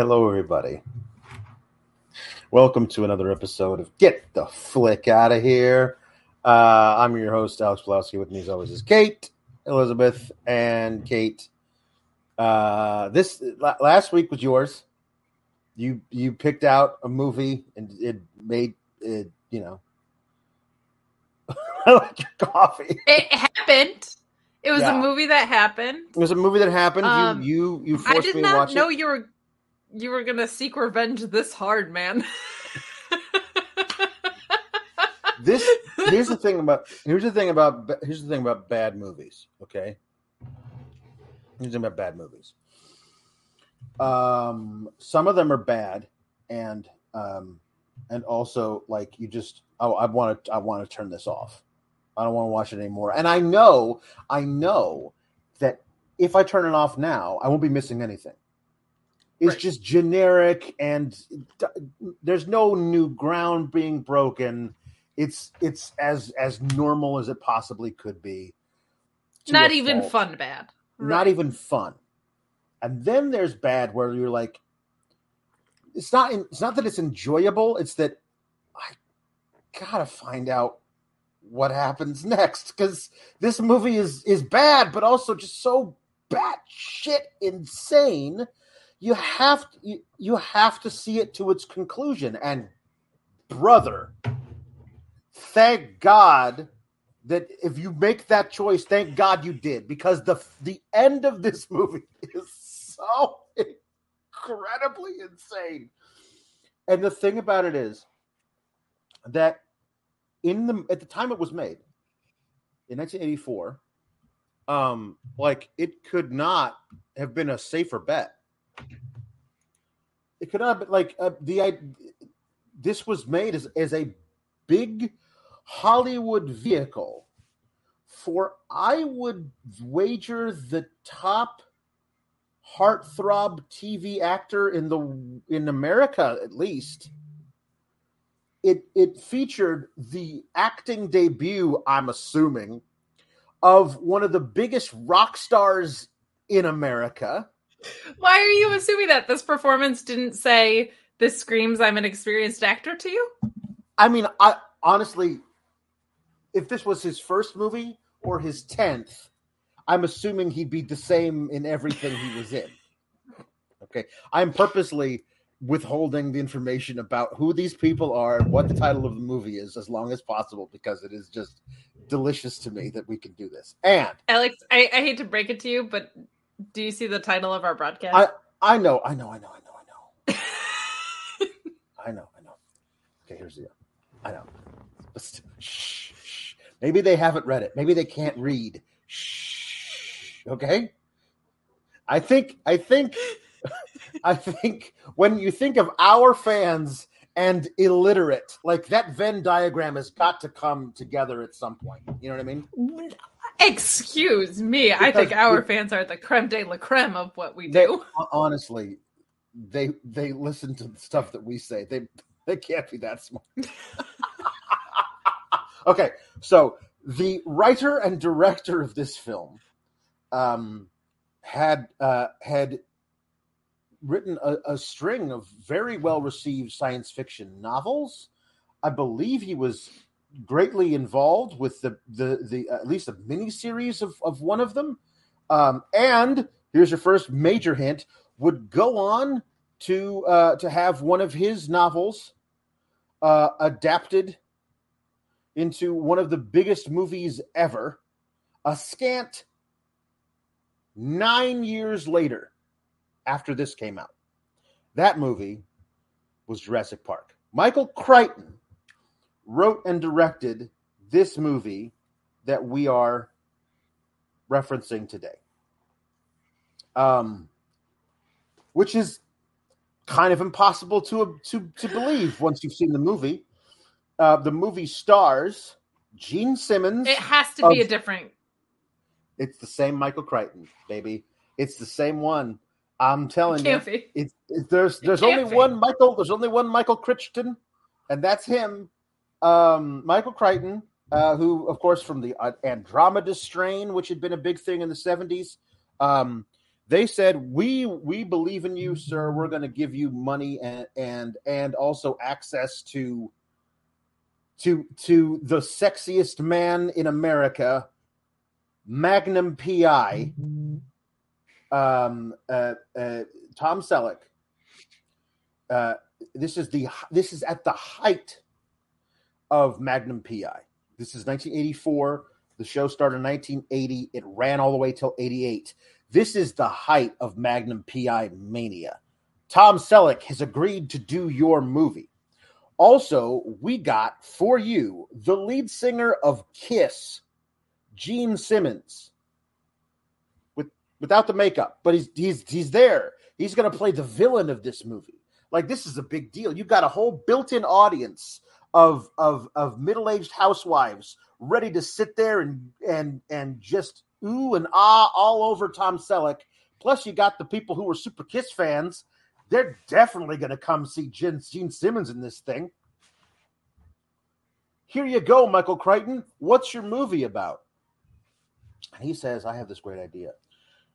Hello, everybody. Welcome to another episode of Get the Flick Out of Here. Uh, I'm your host, Alex Pawlowski. With me, as always, is Kate, Elizabeth, and Kate. Uh, this last week was yours. You you picked out a movie and it made it. You know, I like your coffee. It happened. It was Yeah. a movie that happened. It was a movie that happened. Um, you you you I forced did me to not watch know you were you were gonna seek revenge this hard, man. this here's the thing about here's the thing about here's the thing about bad movies okay? Here's the thing about bad movies. Um some of them are bad and um and also like you just oh i want to i want to turn this off. I don't want to watch it anymore. And i know i know that if i turn it off now i won't be missing anything it's Right. just generic and d- there's no new ground being broken it's it's as as normal as it possibly could be not even fault. fun bad. not even fun and then there's bad where you're like it's not in, it's not that it's enjoyable it's that i gotta find out what happens next because this movie is is bad but also just so bad shit insane you have to, you, you have to see it to its conclusion. And brother thank god that if you make that choice thank god you did because the the end of this movie is so incredibly insane. And the thing about it is that in the at the time it was made in 1984 um like it could not have been a safer bet it could not have been like uh, the this was made as, as a big hollywood vehicle for i would wager the top heartthrob tv actor in the in america at least it it featured the acting debut i'm assuming of one of the biggest rock stars in america Why are you assuming that this performance didn't say this screams I'm an experienced actor to you? I mean, I honestly, if this was his first movie or his tenth, I'm assuming he'd be the same in everything he was in. Okay, I'm purposely withholding the information about who these people are and what the title of the movie is as long as possible because it is just delicious to me that we can do this. And Alex, I, I hate to break it to you, but do you see the title of our broadcast? I I know, I know, I know, I know, I know. I know, I know. Okay, here's the. I know. But st- shh, shh. Maybe they haven't read it. Maybe they can't read. Shh. Okay. I think. I think. I think when you think of our fans and illiterate, like that Venn diagram has got to come together at some point. You know what I mean? Excuse me. I think Because- our fans are the creme de la creme of what we They- do. honestly, they they listen to the stuff that we say. They they can't be that smart. okay, so the writer and director of this film um, had uh, had written a, a string of very well received science fiction novels. I believe he was greatly involved with the the the at least a mini series of of one of them. Um, and here's your first major hint: would go on to uh, to have one of his novels uh, adapted into one of the biggest movies ever. A scant nine years later, after this came out, that movie was Jurassic Park. Michael Crichton wrote and directed this movie that we are referencing today. Um, which is kind of impossible to to to believe once you've seen the movie. Uh, the movie stars Gene Simmons. It has to be Of- a different. It's the same Michael Crichton, baby. It's the same one. I'm telling you. Can't be. It's it, there's there's only be. one Michael. There's only one Michael Crichton, and that's him. Um, Michael Crichton, uh, who of course from the uh, Andromeda strain, which had been a big thing in the '70s. Um, They said, "We we believe in you, sir. We're going to give you money and and and also access to to to the sexiest man in America, Magnum PI, um, uh, uh, Tom Selleck. Uh, this is the this is at the height of Magnum PI. This is 1984. The show started in 1980. It ran all the way till 88. This is the height of Magnum PI mania. Tom Selleck has agreed to do your movie. Also, we got for you the lead singer of Kiss, Gene Simmons, with without the makeup, but he's he's he's there. He's going to play the villain of this movie. Like this is a big deal. You've got a whole built-in audience of of of middle-aged housewives ready to sit there and and and just ooh and ah all over Tom Selleck. Plus, you got the people who were super Kiss fans. They're definitely going to come see Gene, Gene Simmons in this thing. Here you go, Michael Crichton. What's your movie about? And he says, I have this great idea.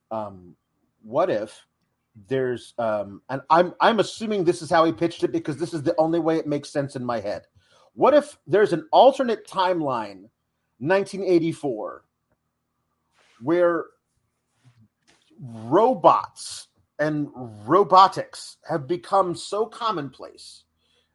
Um, what if there's um, and I'm I'm assuming this is how he pitched it because this is the only way it makes sense in my head. What if there's an alternate timeline, 1984, where robots and robotics have become so commonplace.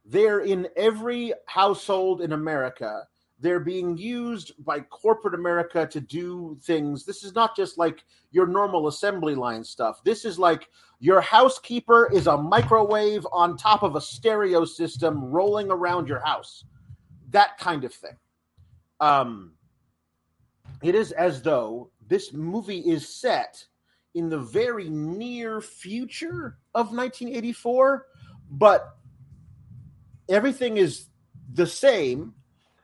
They're in every household in America. They're being used by corporate America to do things. This is not just like your normal assembly line stuff. This is like your housekeeper is a microwave on top of a stereo system rolling around your house. That kind of thing. Um, it is as though this movie is set in the very near future of 1984, but everything is the same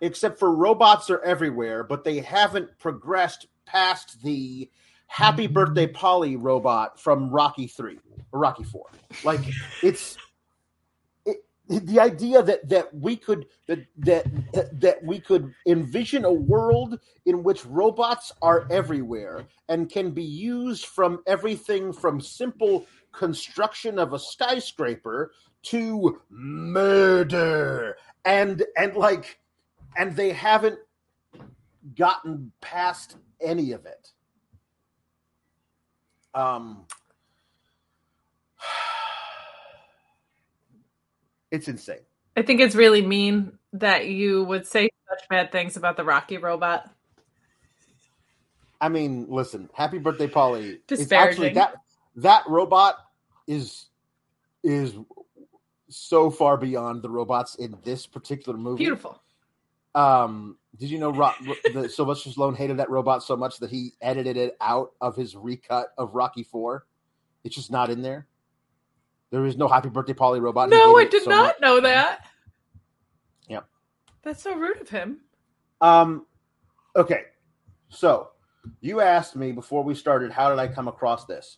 except for robots are everywhere, but they haven't progressed past the Happy mm-hmm. Birthday Polly robot from Rocky 3 or Rocky 4. Like it's the idea that that we could that that that we could envision a world in which robots are everywhere and can be used from everything from simple construction of a skyscraper to murder and and like and they haven't gotten past any of it um It's insane. I think it's really mean that you would say such bad things about the Rocky robot. I mean, listen, Happy Birthday, Polly. It's actually that that robot is is so far beyond the robots in this particular movie. Beautiful. Um, did you know Ro- the Sylvester Stallone hated that robot so much that he edited it out of his recut of Rocky Four? It's just not in there. There is no Happy Birthday Polly robot. No, I did so not much. know that. Yep. That's so rude of him. Um. Okay, so you asked me before we started, how did I come across this?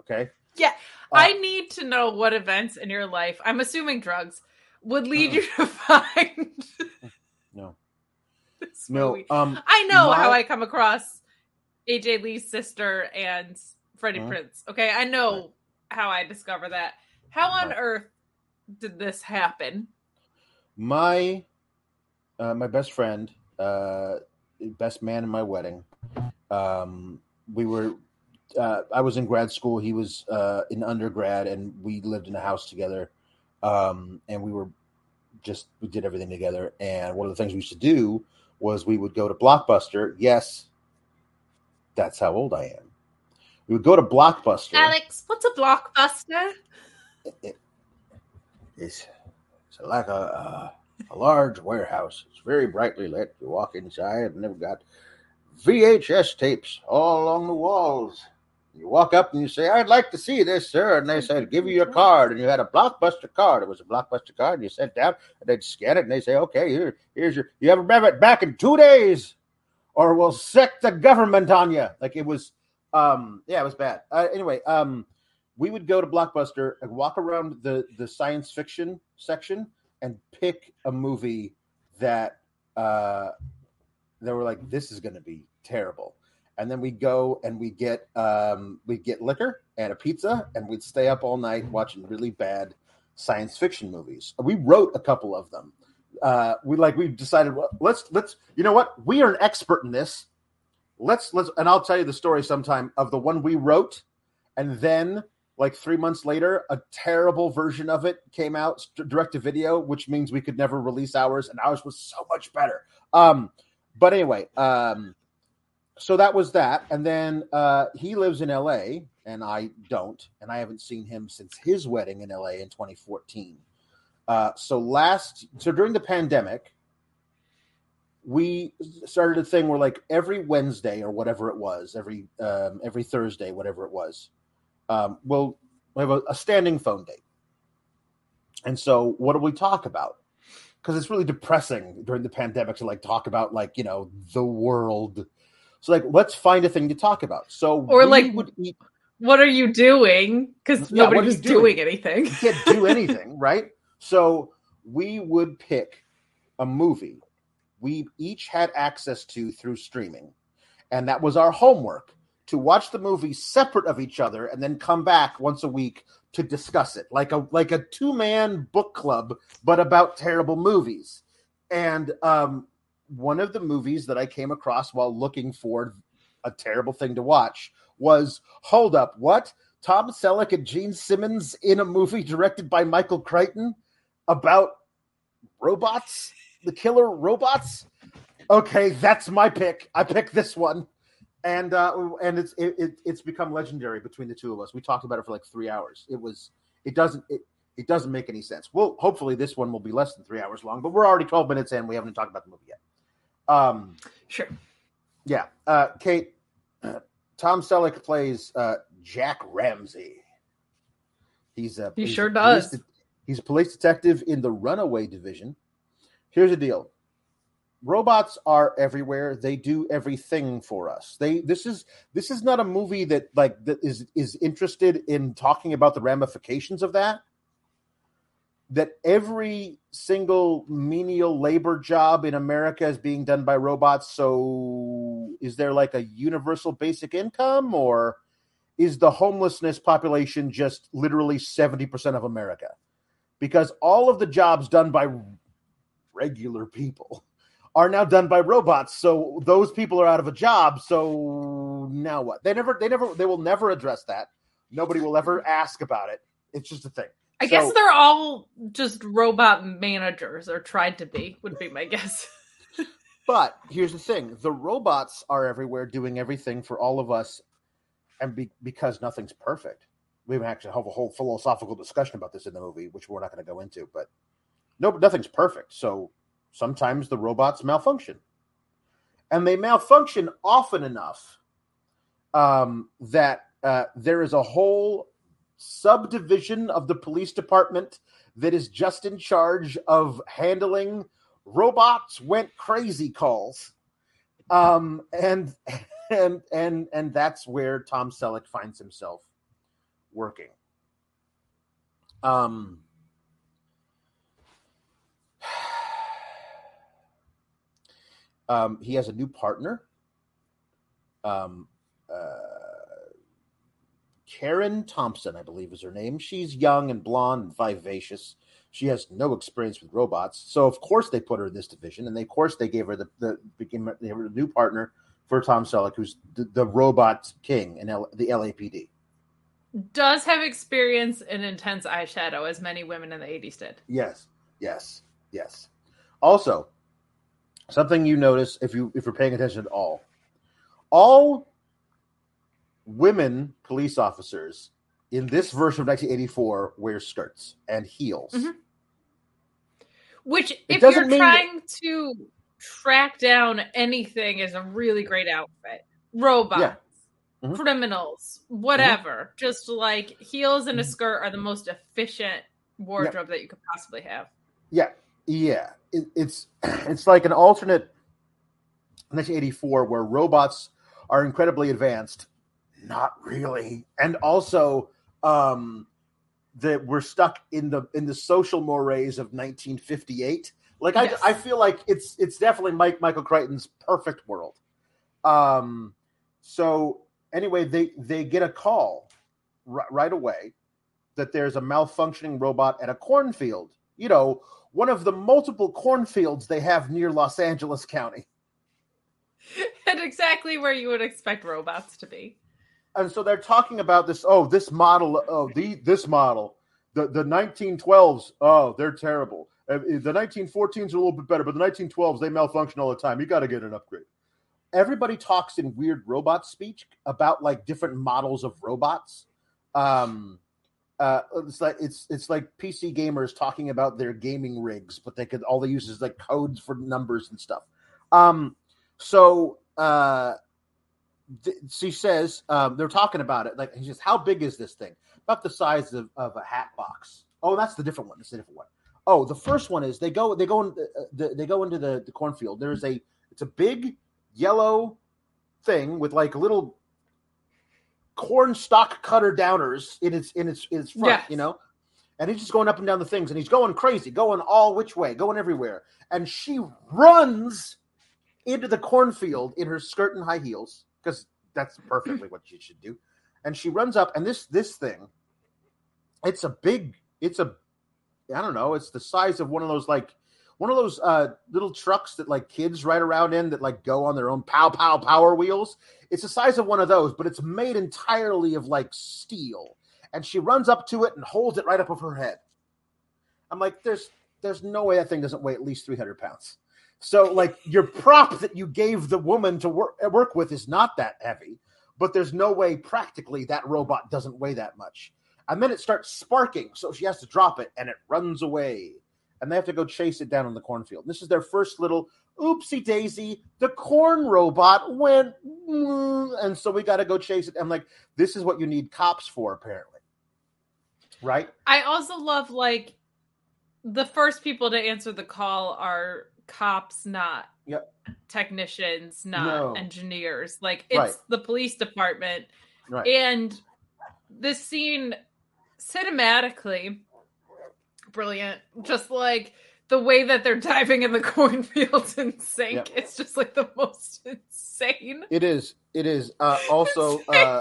Okay. Yeah, uh, I need to know what events in your life. I'm assuming drugs would lead uh, you to find. No. This no. Um. I know my... how I come across AJ Lee's sister and Freddie uh, Prinze. Okay, I know. Right how I discover that. How on earth did this happen? My uh, my best friend, uh, best man in my wedding. Um, we were. Uh, I was in grad school. He was uh, in undergrad, and we lived in a house together. Um, and we were just we did everything together. And one of the things we used to do was we would go to Blockbuster. Yes, that's how old I am we would go to Blockbuster. Alex, what's a Blockbuster? It, it's, it's like a, a, a large warehouse. It's very brightly lit. You walk inside, and they've got VHS tapes all along the walls. You walk up and you say, I'd like to see this, sir. And they said, Give you your card. And you had a blockbuster card. It was a blockbuster card. And you sat down and they'd scan it and they say, Okay, here, here's your you have a it back in two days, or we'll sick the government on you. Like it was um, yeah, it was bad. Uh, anyway, um, we would go to Blockbuster and walk around the the science fiction section and pick a movie that uh, they were like, this is going to be terrible. And then we'd go and we get um, we'd get liquor and a pizza, and we'd stay up all night watching really bad science fiction movies. We wrote a couple of them. Uh, we like we decided well, let's let's you know what we are an expert in this. Let's let's and I'll tell you the story sometime of the one we wrote, and then like three months later, a terrible version of it came out direct to video, which means we could never release ours, and ours was so much better. Um, but anyway, um, so that was that, and then uh, he lives in L.A. and I don't, and I haven't seen him since his wedding in L.A. in 2014. Uh, so last, so during the pandemic, we started a thing where like every Wednesday or whatever it was, every um, every Thursday, whatever it was, um, we'll we have a, a standing phone date. And so, what do we talk about? Because it's really depressing during the pandemic to like talk about like you know the world. So like, let's find a thing to talk about. So or like, eat... what are you doing? Because yeah, nobody was doing? doing anything. You can't do anything, right? So we would pick a movie we each had access to through streaming, and that was our homework to watch the movie separate of each other and then come back once a week to discuss it like a like a two man book club but about terrible movies and um, one of the movies that i came across while looking for a terrible thing to watch was hold up what tom selleck and gene simmons in a movie directed by michael crichton about robots the killer robots okay that's my pick i picked this one and uh, and it's it, it, it's become legendary between the two of us. We talked about it for like three hours. It was it doesn't it it doesn't make any sense. Well, hopefully this one will be less than three hours long, but we're already twelve minutes in. We haven't talked about the movie yet. Um, sure. Yeah, uh, Kate. Tom Selleck plays uh, Jack Ramsay. He's a he he's sure a does. Police, he's a police detective in the Runaway Division. Here's the deal: robots are everywhere they do everything for us they this is this is not a movie that like that is is interested in talking about the ramifications of that that every single menial labor job in america is being done by robots so is there like a universal basic income or is the homelessness population just literally 70% of america because all of the jobs done by regular people are now done by robots. So those people are out of a job. So now what? They never, they never, they will never address that. Nobody will ever ask about it. It's just a thing. I so, guess they're all just robot managers or tried to be, would be my guess. but here's the thing the robots are everywhere doing everything for all of us. And be, because nothing's perfect, we actually have a whole philosophical discussion about this in the movie, which we're not going to go into, but no, nothing's perfect. So sometimes the robots malfunction. And they malfunction often enough um, that uh, there is a whole subdivision of the police department that is just in charge of handling robots went crazy calls. Um, and and and and that's where Tom Selleck finds himself working. Um, Um, he has a new partner. Um, uh, Karen Thompson, I believe is her name. She's young and blonde and vivacious. She has no experience with robots, so of course they put her in this division, and they, of course they gave her the, the became they a new partner for Tom Selleck, who's the, the robot king in L, the LAPD. Does have experience in intense eyeshadow, as many women in the '80s did. Yes, yes, yes. Also, something you notice if you if you're paying attention at all all women police officers in this version of 1984 wear skirts and heels mm-hmm. which if you're trying that... to track down anything is a really great outfit robots yeah. mm-hmm. criminals whatever mm-hmm. just like heels and a mm-hmm. skirt are the most efficient wardrobe yeah. that you could possibly have yeah yeah, it, it's it's like an alternate 1984 where robots are incredibly advanced. Not really, and also um, that we're stuck in the in the social mores of 1958. Like yes. I, I feel like it's it's definitely Mike Michael Crichton's perfect world. Um, so anyway, they they get a call r- right away that there's a malfunctioning robot at a cornfield. You know, one of the multiple cornfields they have near Los Angeles County. And exactly where you would expect robots to be. And so they're talking about this. Oh, this model. Oh, the this model. The the 1912s. Oh, they're terrible. Uh, the 1914s are a little bit better, but the 1912s they malfunction all the time. You got to get an upgrade. Everybody talks in weird robot speech about like different models of robots. Um, uh, it's like it's it's like PC gamers talking about their gaming rigs, but they could all they use is like codes for numbers and stuff. Um, so uh, th- she says um, they're talking about it. Like he says, "How big is this thing?" About the size of, of a hat box. Oh, that's the different one. That's the different one. Oh, the first one is they go they go in, uh, the, they go into the, the cornfield. There's a it's a big yellow thing with like little corn stalk cutter downers in its in its in its front, yes. you know. And he's just going up and down the things, and he's going crazy, going all which way, going everywhere. And she runs into the cornfield in her skirt and high heels because that's perfectly what she should do. And she runs up, and this this thing, it's a big, it's a, I don't know, it's the size of one of those like one of those uh, little trucks that like kids ride around in that like go on their own pow pow power wheels. It's the size of one of those, but it's made entirely of like steel. And she runs up to it and holds it right up over her head. I'm like, there's there's no way that thing doesn't weigh at least 300 pounds. So like your prop that you gave the woman to work uh, work with is not that heavy, but there's no way practically that robot doesn't weigh that much. And then it starts sparking, so she has to drop it, and it runs away and they have to go chase it down in the cornfield. This is their first little oopsie daisy. The corn robot went, and so we got to go chase it. I'm like, this is what you need cops for, apparently. Right? I also love like the first people to answer the call are cops, not yep. technicians, not no. engineers. Like it's right. the police department. Right. And this scene cinematically brilliant. Just like the way that they're diving in the cornfields and sink. Yep. It's just like the most insane. It is. It is. Uh, also, uh,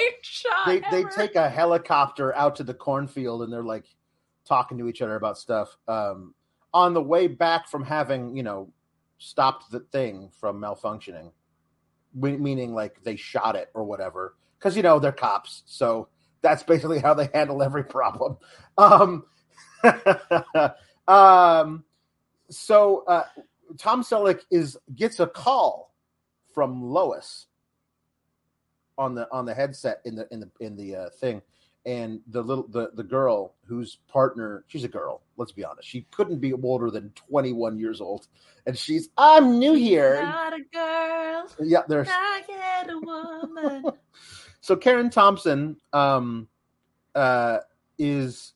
they ever. they take a helicopter out to the cornfield and they're like talking to each other about stuff. Um, on the way back from having you know stopped the thing from malfunctioning, meaning like they shot it or whatever, because you know they're cops, so that's basically how they handle every problem. Um, um, so uh, Tom Selleck is gets a call from Lois on the on the headset in the in the in the uh, thing, and the little the the girl whose partner she's a girl. Let's be honest, she couldn't be older than twenty one years old, and she's I'm new here. Not a girl. Yeah, there's not yet a woman. so Karen Thompson um uh is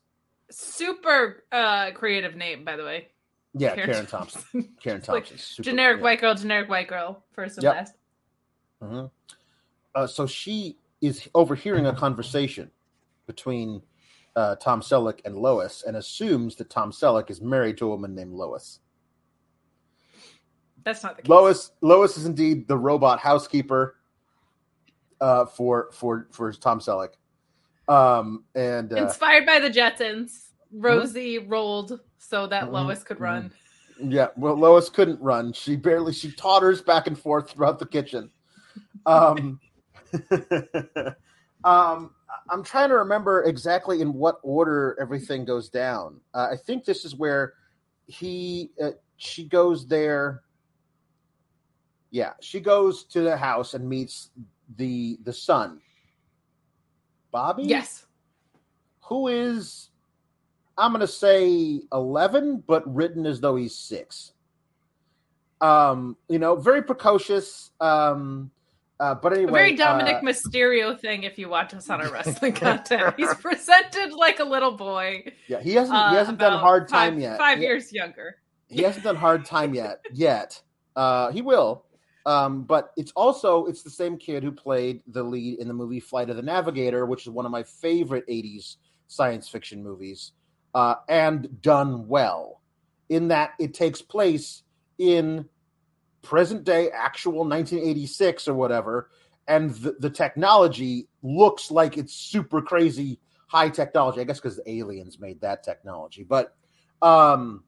super uh creative name, by the way. Yeah, Karen, Karen Thompson. Thompson. Karen Thompson. like super, generic yeah. white girl, generic white girl, first and yep. last. Mm-hmm. Uh, so she is overhearing a conversation between uh, Tom Selleck and Lois, and assumes that Tom Selleck is married to a woman named Lois. That's not the case. Lois. Lois is indeed the robot housekeeper uh, for for for Tom Selleck. Um, and uh, inspired by the Jetsons, Rosie mm-hmm. rolled so that mm-hmm. Lois could run. Mm-hmm. Yeah, well, Lois couldn't run. She barely she totters back and forth throughout the kitchen. Um, um, I'm trying to remember exactly in what order everything goes down. Uh, I think this is where he uh, she goes there. Yeah, she goes to the house and meets the the son Bobby? Yes. Who is, I'm going to say 11, but written as though he's six. Um, you know, very precocious. Um, uh, but anyway, a very Dominik uh, Mysterio thing. If you watch us on our wrestling content, he's presented like a little boy. Yeah, he hasn't. Uh, he hasn't done hard time five, yet. Five he, years younger. He hasn't done hard time yet. Yet, uh, he will. Um, but it's also it's the same kid who played the lead in the movie Flight of the Navigator, which is one of my favorite '80s science fiction movies, uh, and done well. In that it takes place in present day, actual 1986 or whatever, and the, the technology looks like it's super crazy high technology. I guess because the aliens made that technology, but um,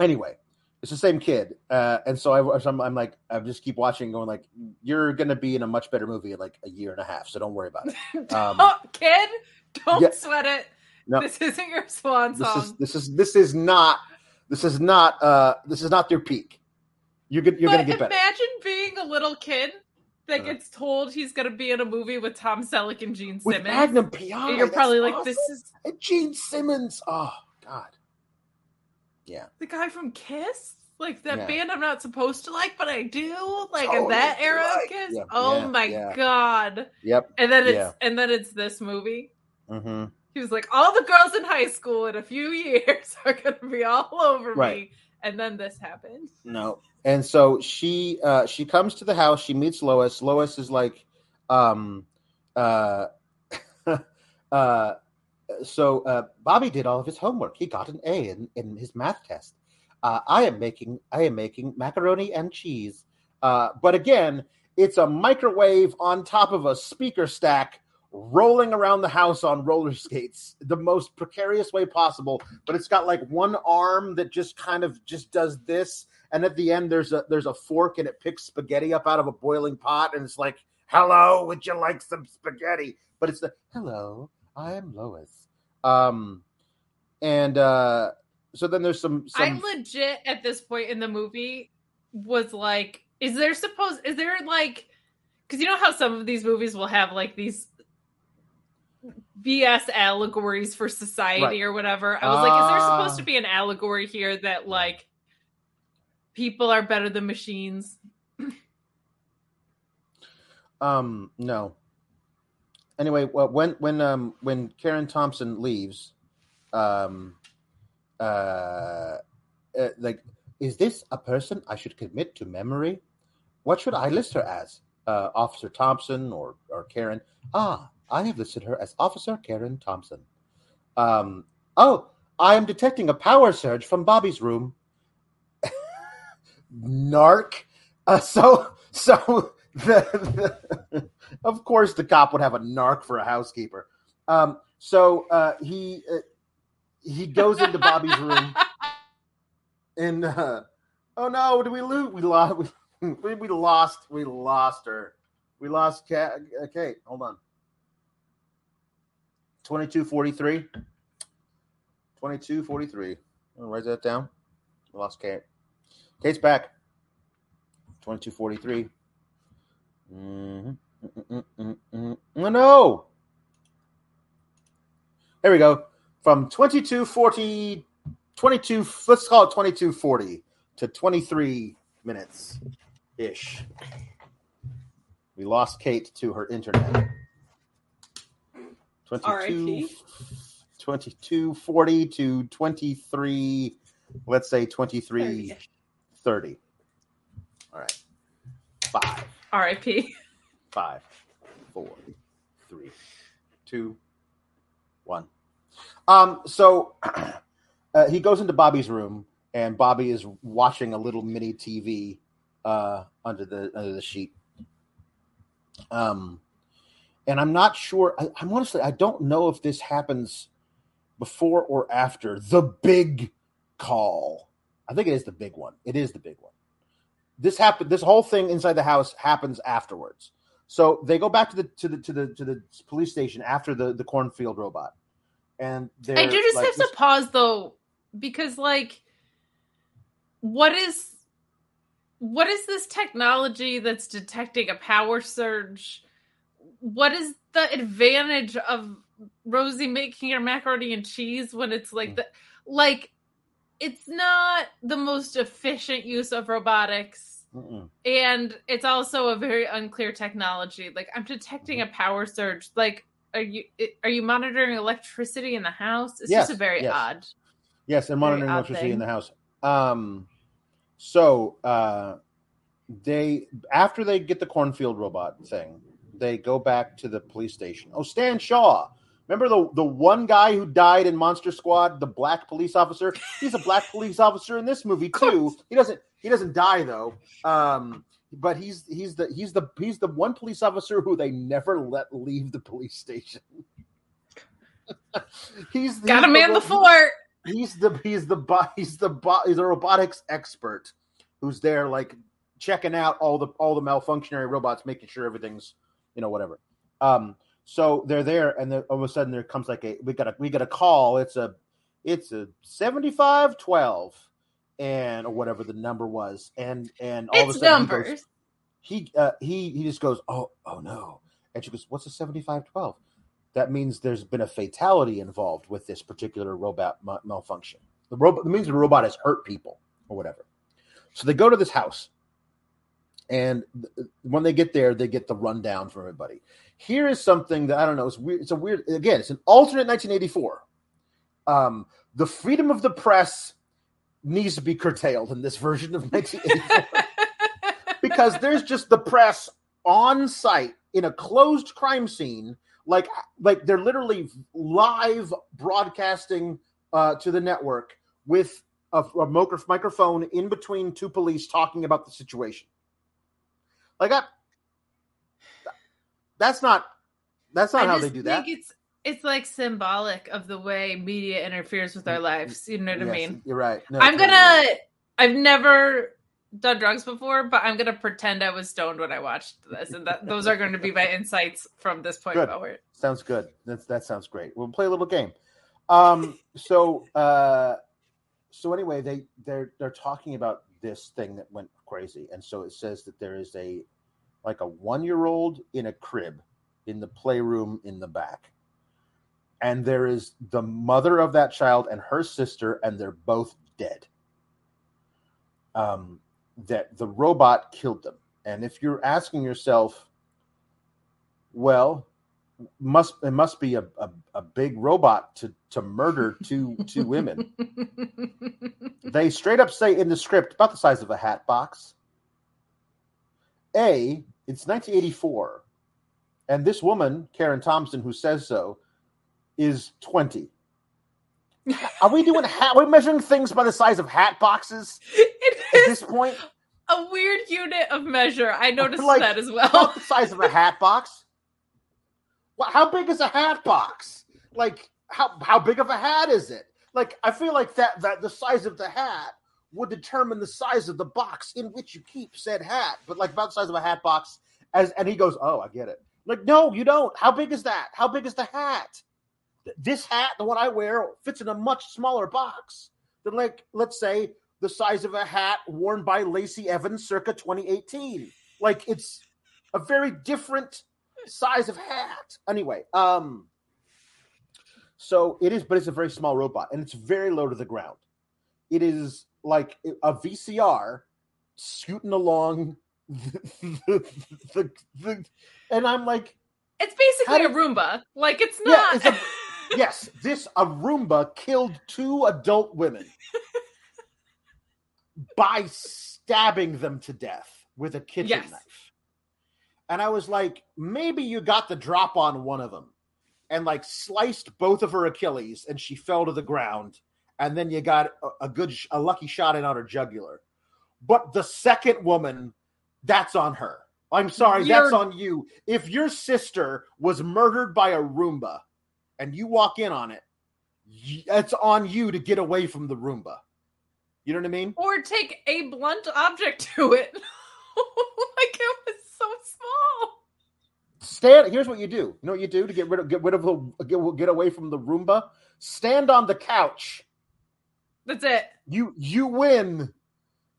anyway, it's the same kid, uh, and so I, I'm, I'm like, I just keep watching, going like, you're gonna be in a much better movie in like a year and a half, so don't worry about it, um, kid. Don't yeah, sweat it. No, this isn't your swan song. This is this is this is not this is not uh this is not their peak. You're good. You're but gonna get better. Imagine being a little kid that uh, gets told he's going to be in a movie with Tom Selleck and Gene Simmons. With Magnum PI. You're probably like, awesome. this is and Gene Simmons. Oh God. Yeah. The guy from Kiss? Like that yeah. band I'm not supposed to like, but I do. Like in that era like. of Kiss. Yeah. Oh yeah. my god. Yep. And then it's and then it's this movie. Mm-hmm. He was like, all the girls in high school in a few years are gonna be all over right. me. And then this happened. No. And so she uh she comes to the house, she meets Lois. Lois is like um uh uh so uh, Bobby did all of his homework. He got an A in, in his math test. Uh, I am making I am making macaroni and cheese. Uh, but again, it's a microwave on top of a speaker stack rolling around the house on roller skates the most precarious way possible but it's got like one arm that just kind of just does this and at the end there's a there's a fork and it picks spaghetti up out of a boiling pot and it's like hello would you like some spaghetti but it's the hello I am Lois. Um, and uh, so then there's some, some. I legit at this point in the movie was like, is there supposed? Is there like? Because you know how some of these movies will have like these BS allegories for society right. or whatever. I was uh, like, is there supposed to ah. be an allegory here that like people are better than machines? um, no anyway, well, when when um when Karen Thompson leaves, um, uh, uh, like, is this a person I should commit to memory? What should I list her as? Uh, Officer Thompson or or Karen? Ah, I have listed her as Officer Karen Thompson. Um, oh, I am detecting a power surge from Bobby's room. Narc. Uh, so so the, the, of course, the cop would have a narc for a housekeeper. Um, so uh, he uh, he goes into Bobby's room, and uh, oh no, did we lose? We lost. We, we lost. We lost her. We lost. Uh, Kate, hold on. Twenty-two forty-three. Twenty-two forty-three. Write that down. We lost Kate. Kate's back. Twenty-two forty-three. Mm-hmm. Oh, no. There we go. From 2240, 22, let's call it 2240 to 23 minutes ish. We lost Kate to her internet. 22, 2240 to 23, let's say 23 30. All right. Five. RIP. Five, four, three, two, one. Um, so uh, he goes into Bobby's room, and Bobby is watching a little mini TV uh, under the under the sheet. Um, and I'm not sure. I, I'm honestly, I don't know if this happens before or after the big call. I think it is the big one. It is the big one this happened. This whole thing inside the house happens afterwards. So they go back to the to the to the to the police station after the the cornfield robot, and they I do just like, have this... to pause though because like, what is what is this technology that's detecting a power surge? What is the advantage of Rosie making her macaroni and cheese when it's like mm. the like it's not the most efficient use of robotics. Mm-mm. And it's also a very unclear technology. Like I'm detecting a power surge. Like are you are you monitoring electricity in the house? It's yes, just a very yes. odd. Yes, and monitoring electricity in the house. Um so uh they after they get the cornfield robot thing, they go back to the police station. Oh, Stan Shaw Remember the the one guy who died in Monster Squad, the black police officer? He's a black police officer in this movie too. He doesn't he doesn't die though. Um, but he's he's the he's the he's the one police officer who they never let leave the police station. he's got to man the fort. He's the he's the he's the he's a robotics expert who's there like checking out all the all the malfunctionary robots, making sure everything's you know whatever. Um, so they're there, and then all of a sudden there comes like a we got a we got a call. It's a it's a seventy five twelve and or whatever the number was, and and all it's of a sudden numbers. he goes, he uh, he he just goes oh oh no, and she goes what's a seventy five twelve? That means there's been a fatality involved with this particular robot malfunction. The robot means the robot has hurt people or whatever. So they go to this house, and when they get there, they get the rundown from everybody. Here is something that I don't know. It's weird. It's a weird. Again, it's an alternate 1984. Um, the freedom of the press needs to be curtailed in this version of 1984 because there's just the press on site in a closed crime scene like like they're literally live broadcasting uh, to the network with a, a microphone in between two police talking about the situation like that that's not that's not I how they do that it's it's like symbolic of the way media interferes with our lives. You know what yes, I mean? You're right. No, I'm gonna. Right. I've never done drugs before, but I'm gonna pretend I was stoned when I watched this, and that those are going to be my insights from this point good. forward. Sounds good. That's that sounds great. We'll play a little game. Um. So. uh So anyway, they they're they're talking about this thing that went crazy, and so it says that there is a like a one year old in a crib in the playroom in the back and there is the mother of that child and her sister, and they're both dead. Um, that the robot killed them. And if you're asking yourself, well, must it must be a, a, a big robot to to murder two two women. they straight up say in the script about the size of a hat box. A, it's 1984, and this woman, Karen Thompson, who says so, is 20. Are we doing hat? Are we measuring things by the size of hat boxes at this point? A weird unit of measure. I noticed like, that as well. The size of a hat box. How big is a hat box? Like how how big of a hat is it? Like I feel like that that the size of the hat would determine the size of the box in which you keep said hat. But like about the size of a hat box, as and he goes, oh, I get it. Like no, you don't. How big is that? How big is the hat? this hat, the one I wear, fits in a much smaller box than, like, let's say, the size of a hat worn by Lacey Evans circa 2018. Like, it's a very different size of hat. Anyway, um, so it is, but it's a very small robot and it's very low to the ground. It is like a VCR scooting along the, the, the, and I'm like, it's basically a Roomba. Like it's not. Yeah, it's a, yes, this a Roomba killed two adult women by stabbing them to death with a kitchen yes. knife. And I was like, maybe you got the drop on one of them and like sliced both of her Achilles and she fell to the ground. And then you got a, a good, a lucky shot in on her jugular. But the second woman, that's on her. I'm sorry, You're... that's on you. If your sister was murdered by a Roomba, and you walk in on it, it's on you to get away from the Roomba. You know what I mean? Or take a blunt object to it. like it was so small. Stand. Here's what you do. You know what you do to get rid of get rid of the get, get away from the Roomba? Stand on the couch. That's it. You you win.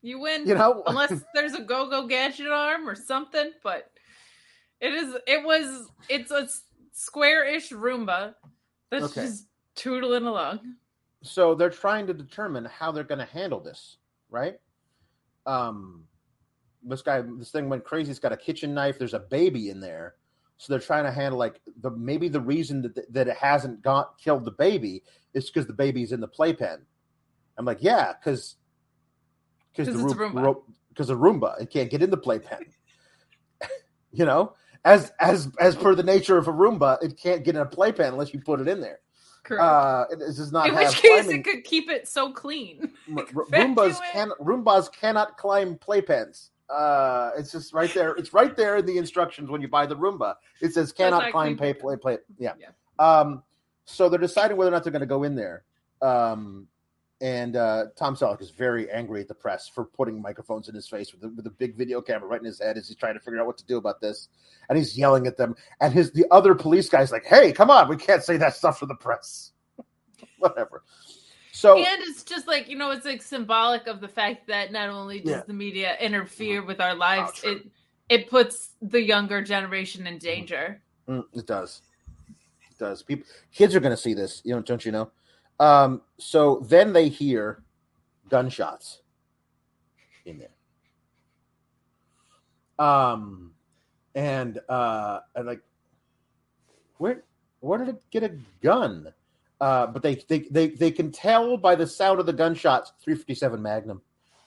You win. You know, unless there's a go go gadget arm or something. But it is. It was. It's a square-ish Roomba that's okay. just tootling along. So they're trying to determine how they're going to handle this, right? Um, this guy, this thing went crazy. It's got a kitchen knife. There's a baby in there, so they're trying to handle like the maybe the reason that that it hasn't got killed the baby is because the baby's in the playpen. I'm like, yeah, because because the Roomba because the Roomba it can't get in the playpen. you know, as as as per the nature of a Roomba, it can't get in a playpen unless you put it in there. Correct. Uh, it does not. In which case, climbing. it could keep it so clean. Roombas can Roombas cannot climb playpens. Uh, it's just right there. It's right there in the instructions when you buy the Roomba. It says cannot climb, pay, play, play. Yeah. yeah. Um, so they're deciding whether or not they're going to go in there. Um, and uh, Tom Selleck is very angry at the press for putting microphones in his face with a, with a big video camera right in his head as he's trying to figure out what to do about this. And he's yelling at them. And his the other police guy's like, "Hey, come on, we can't say that stuff for the press." Whatever. So and it's just like you know, it's like symbolic of the fact that not only does yeah. the media interfere with our lives, oh, it it puts the younger generation in danger. Mm, it does. It does. People, kids are going to see this. You know, don't you know? Um, so then they hear gunshots in there. Um, and uh, and like, where where did it get a gun? Uh, but they, they they they can tell by the sound of the gunshots. 357 Magnum.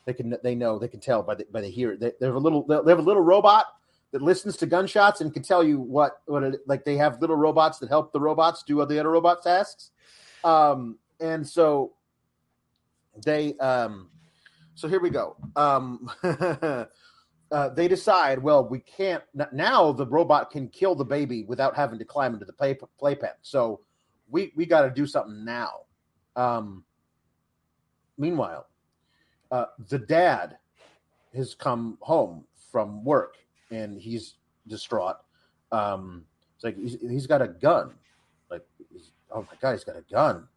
They can they know they can tell by the by the hear. They, they have a little they have a little robot that listens to gunshots and can tell you what what it, like they have little robots that help the robots do the other robot tasks. Um, and so they um, so here we go. Um, uh, they decide, well, we can't now. The robot can kill the baby without having to climb into the play playpen. So we we got to do something now. Um, meanwhile, uh, the dad has come home from work and he's distraught. Um, it's like he's, he's got a gun. Like, oh my god, he's got a gun.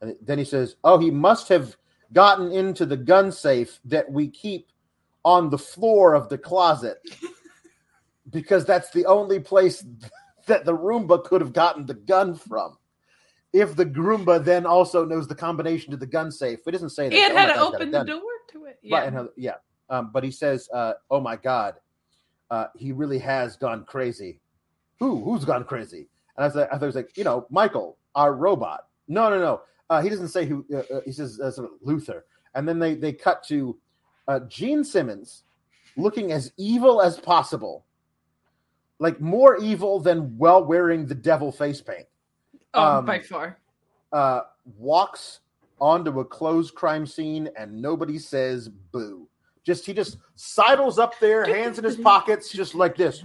And then he says, "Oh, he must have gotten into the gun safe that we keep on the floor of the closet." because that's the only place that the Roomba could have gotten the gun from. If the Roomba then also knows the combination to the gun safe, it doesn't say that. Oh had to open the door to it. Yeah, right, yeah. Um, but he says, uh, "Oh my God, uh, he really has gone crazy." Who? Who's gone crazy? And I was, like, I was like, you know, Michael, our robot. No, no, no. Uh, he doesn't say who. Uh, uh he says uh, Luther, and then they they cut to uh, Gene Simmons looking as evil as possible, like more evil than well wearing the devil face paint. Oh, um, by far. Uh, walks onto a closed crime scene and nobody says boo. Just he just sidles up there, hands in his pockets, just like this.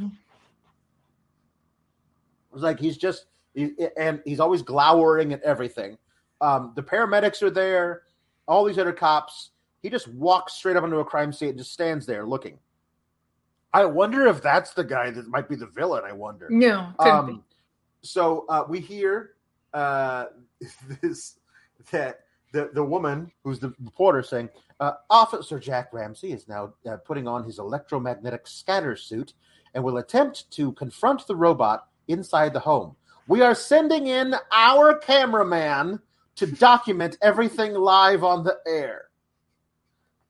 It's like he's just he, and he's always glowering at everything. Um, the paramedics are there, all these other cops. He just walks straight up into a crime scene and just stands there looking. I wonder if that's the guy that might be the villain. I wonder. No. Um, so uh, we hear uh, this that the the woman who's the reporter saying, uh, Officer Jack Ramsay is now uh, putting on his electromagnetic scanner suit and will attempt to confront the robot inside the home. We are sending in our cameraman to document everything live on the air.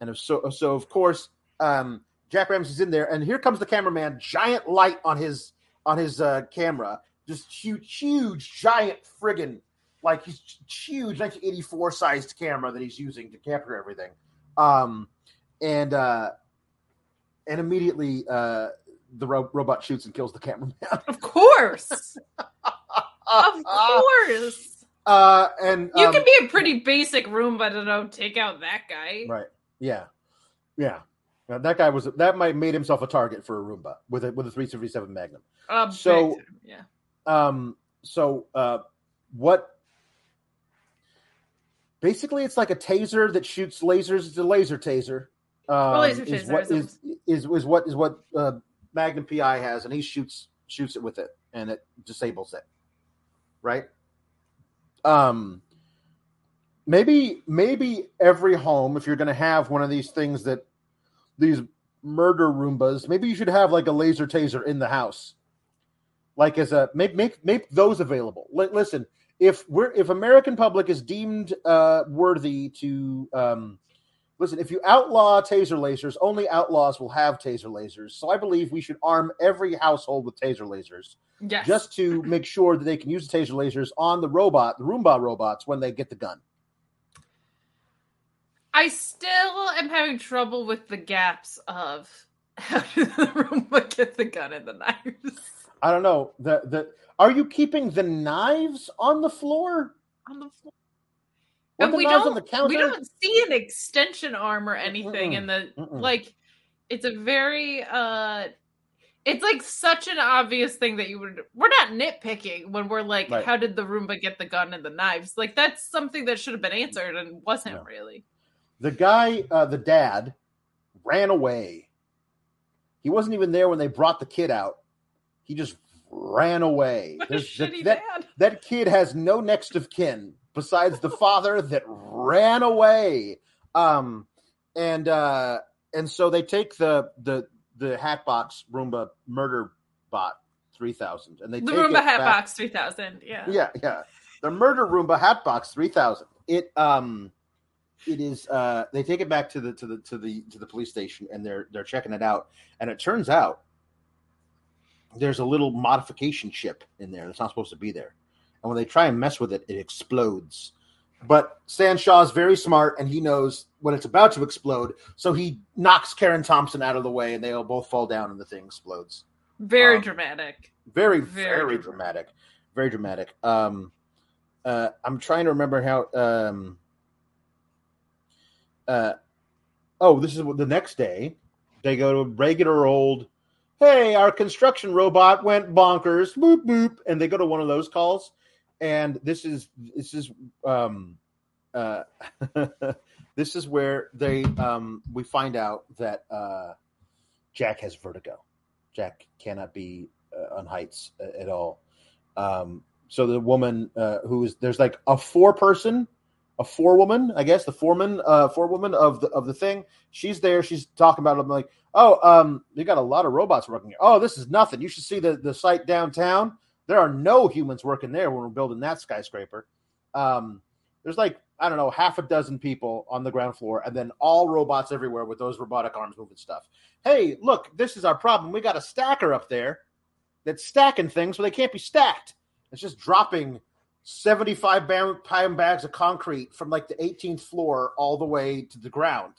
And so, so of course, um, Jack Ramsay's in there, and here comes the cameraman, giant light on his on his uh, camera, just huge, huge, giant friggin' like he's huge 1984 sized camera that he's using to capture everything. Um, and uh, and immediately uh, the ro- robot shoots and kills the cameraman. Of course, of course. Uh, and you um, can be a pretty basic room, but don't know. take out that guy. Right. Yeah. Yeah. Now, that guy was that might made himself a target for a Roomba with a with a 377 Magnum. Uh, so yeah. Um. So uh, what? Basically, it's like a taser that shoots lasers. It's a laser taser. Um, laser is taser what is, is, is what is what uh, Magnum PI has, and he shoots shoots it with it, and it disables it. Right um maybe maybe every home if you're going to have one of these things that these murder roombas maybe you should have like a laser taser in the house like as a make make make those available L- listen if we're if american public is deemed uh worthy to um listen if you outlaw taser lasers only outlaws will have taser lasers so i believe we should arm every household with taser lasers Yes. Just to make sure that they can use the taser lasers on the robot, the Roomba robots, when they get the gun. I still am having trouble with the gaps of how did the Roomba get the gun and the knives. I don't know. The the are you keeping the knives on the floor? On the floor. And we don't we don't see an extension arm or anything Mm-mm. in the Mm-mm. like it's a very uh it's like such an obvious thing that you would we're not nitpicking when we're like right. how did the roomba get the gun and the knives like that's something that should have been answered and wasn't no. really the guy uh the dad ran away he wasn't even there when they brought the kid out he just ran away the, that, that kid has no next of kin besides the father that ran away um and uh and so they take the the the Hatbox Roomba murder bot three thousand, and they the Roomba Hatbox three thousand. Yeah, yeah, yeah. The murder Roomba Hatbox three thousand. It um, it is uh, they take it back to the to the to the to the police station, and they're they're checking it out, and it turns out there's a little modification chip in there that's not supposed to be there, and when they try and mess with it, it explodes. But Stan is very smart and he knows when it's about to explode. So he knocks Karen Thompson out of the way and they all both fall down and the thing explodes. Very um, dramatic. Very, very, very dramatic. Very dramatic. Um, uh, I'm trying to remember how. Um, uh, oh, this is the next day. They go to a regular old, hey, our construction robot went bonkers, boop, boop. And they go to one of those calls and this is this is um uh this is where they um we find out that uh Jack has vertigo. Jack cannot be uh, on heights at all. Um so the woman uh who is there's like a four person a forewoman, I guess the foreman, uh, forewoman of the of the thing. She's there. She's talking about it. I'm like, oh, um, you got a lot of robots working here. Oh, this is nothing. You should see the the site downtown. There are no humans working there when we're building that skyscraper. Um, there's like I don't know half a dozen people on the ground floor, and then all robots everywhere with those robotic arms moving stuff. Hey, look, this is our problem. We got a stacker up there that's stacking things, but they can't be stacked. It's just dropping 75 pound bags of concrete from like the 18th floor all the way to the ground.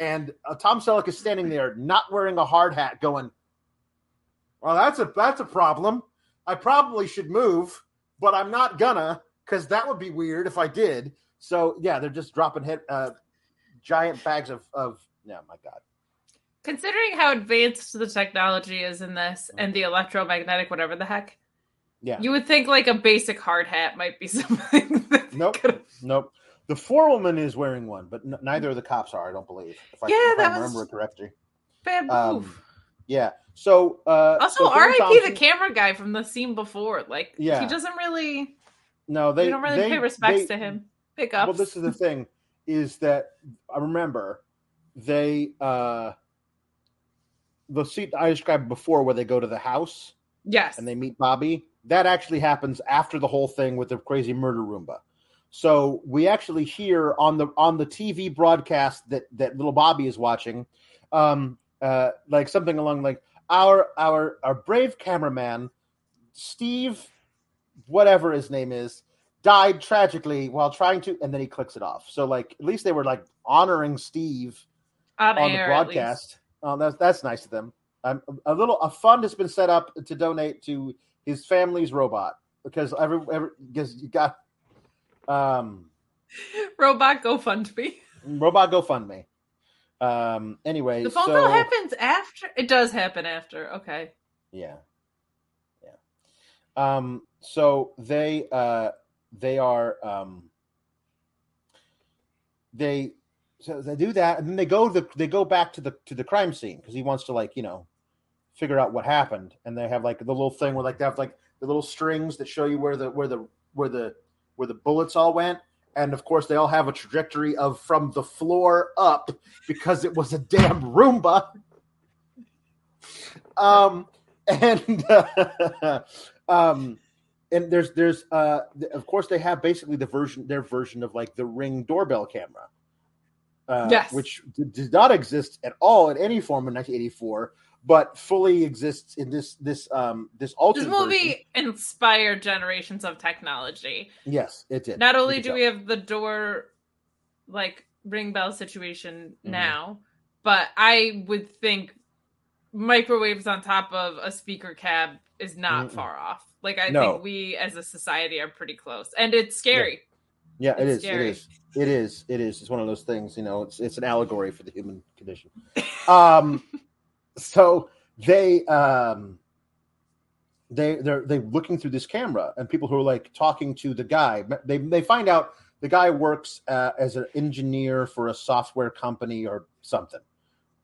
And uh, Tom Selleck is standing there, not wearing a hard hat, going, "Well, that's a that's a problem." I probably should move, but I'm not gonna because that would be weird if I did. So yeah, they're just dropping hit, uh, giant bags of of. Yeah, my God. Considering how advanced the technology is in this and the electromagnetic, whatever the heck, yeah, you would think like a basic hard hat might be something. nope, could've... nope. The forewoman is wearing one, but n- neither of the cops are. I don't believe. If I, yeah, if that I remember it correctly. Bad um, move. Um, yeah. So uh also so R.I.P. the camera guy from the scene before. Like yeah. he doesn't really No, they don't really they, pay respects they, to him. Pick up. Well, this is the thing, is that I remember they uh the seat I described before where they go to the house. Yes. And they meet Bobby. That actually happens after the whole thing with the crazy murder Roomba. So we actually hear on the on the TV broadcast that that little Bobby is watching, um, uh, like something along like our our our brave cameraman Steve, whatever his name is, died tragically while trying to, and then he clicks it off. So like at least they were like honoring Steve on, on air, the broadcast. Oh, that's that's nice of them. Um, a little a fund has been set up to donate to his family's robot because every, every because you got um robot GoFundMe. Robot GoFundMe. Um. Anyway, the phone so, call happens after. It does happen after. Okay. Yeah. Yeah. Um. So they uh they are um they so they do that and then they go the they go back to the to the crime scene because he wants to like you know figure out what happened and they have like the little thing where like they have like the little strings that show you where the where the where the where the bullets all went and of course they all have a trajectory of from the floor up because it was a damn Roomba. Um, and uh, um, and there's there's uh, of course they have basically the version their version of like the Ring doorbell camera. Uh, yes. which did not exist at all in any form in 1984 but fully exists in this this um this alternate. This movie version. inspired generations of technology. Yes, it did. Not only do we have the door, like ring bell situation mm-hmm. now, but I would think microwaves on top of a speaker cab is not mm far off. Like I no. think we as a society are pretty close, and it's scary. Yeah, yeah it is. Scary. It is. It is. It is. It's one of those things. You know, it's it's an allegory for the human condition. Um, so they um they they're they looking through this camera and people who are like talking to the guy they they find out the guy works uh, as an engineer for a software company or something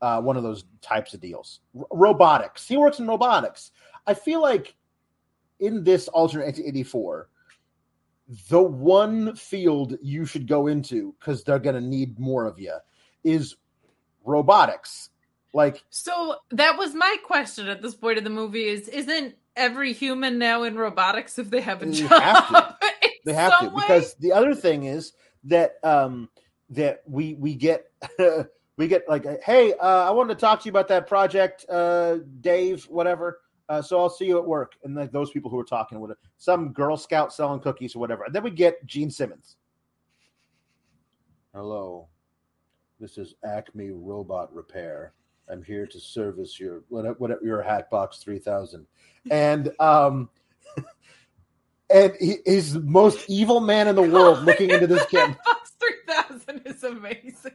uh, one of those types of deals. R- robotics. He works in robotics. I feel like in this alternate 84 the one field you should go into because they're going to need more of you is robotics like so that was my question at this point of the movie is isn't every human now in robotics if they have a job? Have they have to way? because the other thing is that um that we we get we get like hey uh, I wanted to talk to you about that project uh Dave whatever uh, so I'll see you at work and like those people who are talking with some Girl Scout selling cookies or whatever and then we get Gene Simmons. Hello, this is Acme Robot Repair. I'm here to service your whatever, whatever your Hatbox 3000. And um and he, he's the most evil man in the world looking into this camera. Hatbox 3000 is amazing.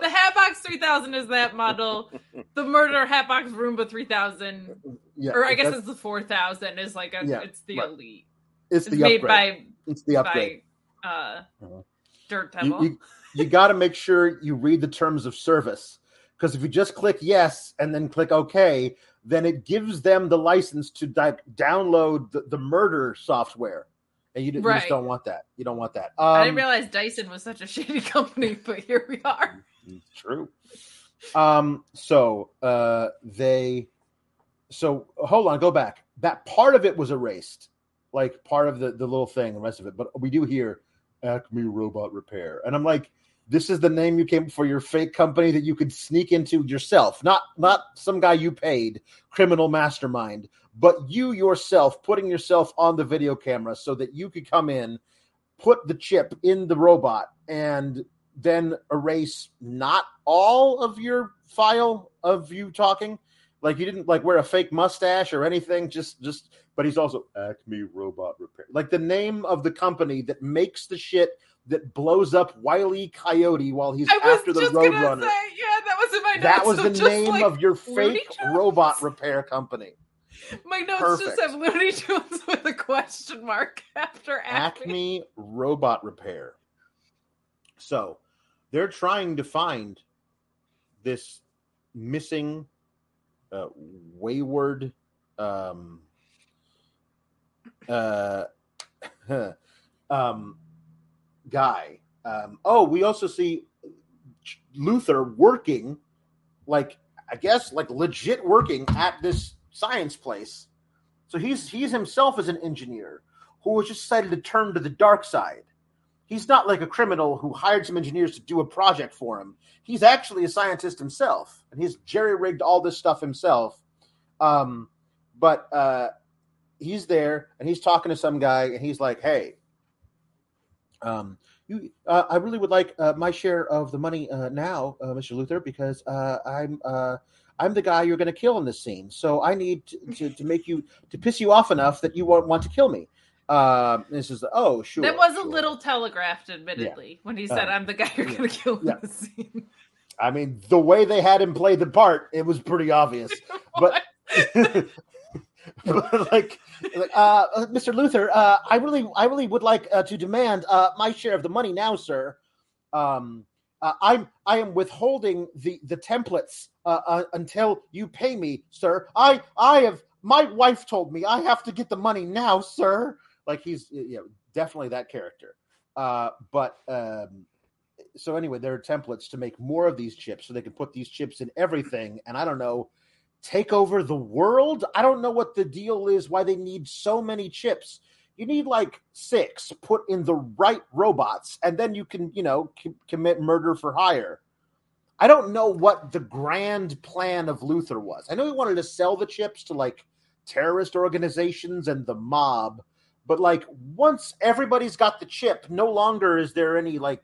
The Hatbox 3000 is that model. The Murder Hatbox Roomba 3000, yeah, or I guess it's the 4000, is like a, yeah, it's the right. elite. It's, it's the made upgrade. by it's the upgrade. By, uh, uh-huh. Dirt Devil. You, you, you got to make sure you read the terms of service because if you just click yes and then click OK, then it gives them the license to di- download the, the, murder software. And you, right. you, just don't want that. You don't want that. Um, I didn't um, realize Dyson was such a shady company, but here we are. True. Um. So, uh, they. So hold on, go back. That part of it was erased, like part of the the little thing, the rest of it. But we do hear Acme Robot Repair, and I'm like, this is the name you came for your fake company that you could sneak into yourself. Not not some guy you paid criminal mastermind but you yourself putting yourself on the video camera so that you could come in put the chip in the robot and then erase not all of your file of you talking. Like you didn't like wear a fake mustache or anything just just but he's also acme robot repair. Like the name of the company that makes the shit that blows up Wiley Coyote while he's after the Roadrunner. Yeah, that was in my notes. That was so the name like of your fake robot repair company. My notes Perfect. just have Looney Tunes with a question mark after Acme. Acme Robot Repair. So they're trying to find this missing, uh, wayward, um, uh, um, guy. Um, oh, we also see Luther working, like I guess, like legit working at this science place. So he's he's himself as an engineer who was just decided to turn to the dark side. He's not like a criminal who hired some engineers to do a project for him. He's actually a scientist himself, and he's jerry rigged all this stuff himself. Um, but uh, he's there, and he's talking to some guy, and he's like, "Hey, um, you, uh, I really would like uh, my share of the money uh, now, uh, Mr. Luther, because uh, I'm uh, I'm the guy you're going to kill in this scene. So I need to, to, to, make you to piss you off enough that you won't want to kill me. this is oh sure. That was sure. a little telegraphed, admittedly, yeah. when he said, "I'm the guy you're yeah. going to kill yeah. this scene." I mean, the way they had him play the part, it was pretty obvious. but but like, like uh, uh Mr. Luther, uh, I really, I really would like uh, to demand uh, my share of the money now, sir. Um, uh, I'm, I am withholding the the templates uh, uh, until you pay me, sir. I, I have. My wife told me I have to get the money now, sir. Like he's, you know, definitely that character. Uh, but um, so anyway, there are templates to make more of these chips, so they can put these chips in everything. And I don't know take over the world. I don't know what the deal is, why they need so many chips. You need like six put in the right robots, and then you can, you know, commit murder for hire. I don't know what the grand plan of Luther was. I know he wanted to sell the chips to like terrorist organizations and the mob, but like once everybody's got the chip, no longer is there any like.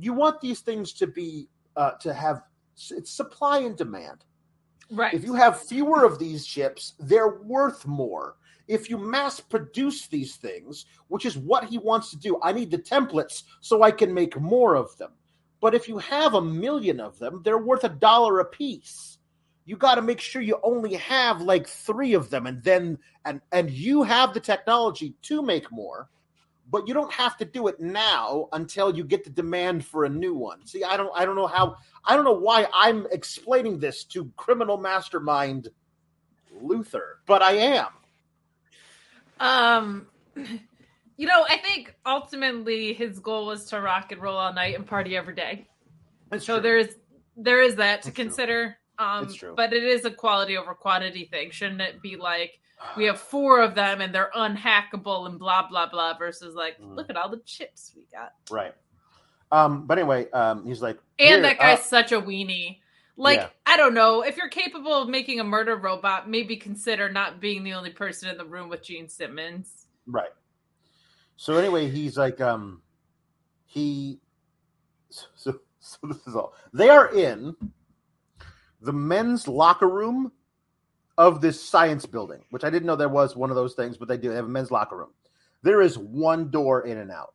You want these things to be uh, to have it's supply and demand Right. If you have fewer of these chips, they're worth more. if you mass produce these things, which is what he wants to do, I need the templates so I can make more of them. But if you have a million of them, they're worth a dollar a piece. You got to make sure you only have like 3 of them and then and and you have the technology to make more, but you don't have to do it now until you get the demand for a new one. See, I don't I don't know how I don't know why I'm explaining this to criminal mastermind Luther, but I am. Um, you know, I think ultimately his goal was to rock and roll all night and party every day. That's so true. there's there is that to That's consider. True. Um, true. but it is a quality over quantity thing. Shouldn't it be like we have four of them and they're unhackable and blah blah blah versus like mm. look at all the chips we got. Right. Um, but anyway, um, he's like, and that guy's uh, such a weenie. Like, yeah. I don't know. If you're capable of making a murder robot, maybe consider not being the only person in the room with Gene Simmons. Right. So anyway, he's like, um, he, so, so this is all. They are in the men's locker room of this science building, which I didn't know there was one of those things, but they do. They have a men's locker room. There is one door in and out,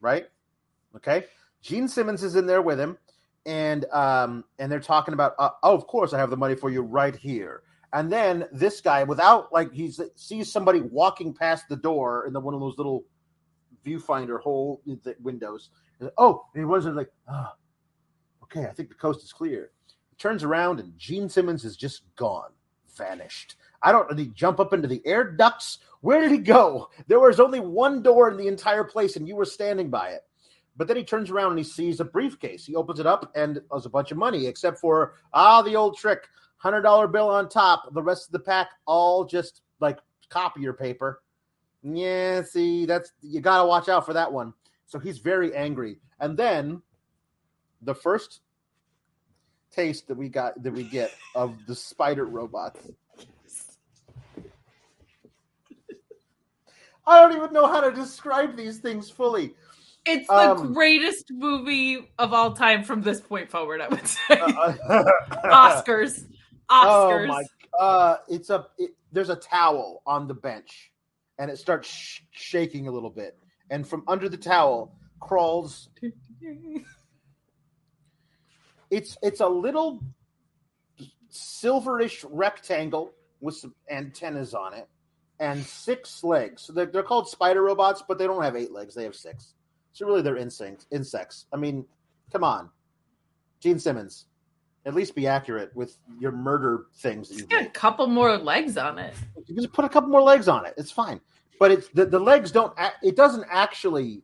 right? Okay. Gene Simmons is in there with him and um, and they're talking about, uh, oh, of course, I have the money for you right here. And then this guy, without like, he sees somebody walking past the door in the one of those little viewfinder hole the windows. And, oh, and he wasn't like, oh, okay, I think the coast is clear. He turns around and Gene Simmons is just gone, vanished. I don't. Did he jump up into the air ducts? Where did he go? There was only one door in the entire place, and you were standing by it. But then he turns around and he sees a briefcase. He opens it up and there's a bunch of money, except for ah, the old trick, hundred dollar bill on top. The rest of the pack all just like copier paper. Yeah, see, that's you gotta watch out for that one. So he's very angry. And then the first taste that we got that we get of the spider robots. I don't even know how to describe these things fully. It's the um, greatest movie of all time from this point forward. I would say uh, uh Oscars. Oscars. Oh my! Uh, it's a it, there's a towel on the bench, and it starts sh- shaking a little bit, and from under the towel crawls. it's it's a little silverish rectangle with some antennas on it and six legs. So they're, they're called spider robots, but they don't have eight legs; they have six. So really, they're insects. Insects. I mean, come on, Gene Simmons. At least be accurate with your murder things. That you got a couple more legs on it. You just put a couple more legs on it. It's fine, but it's the, the legs don't. It doesn't actually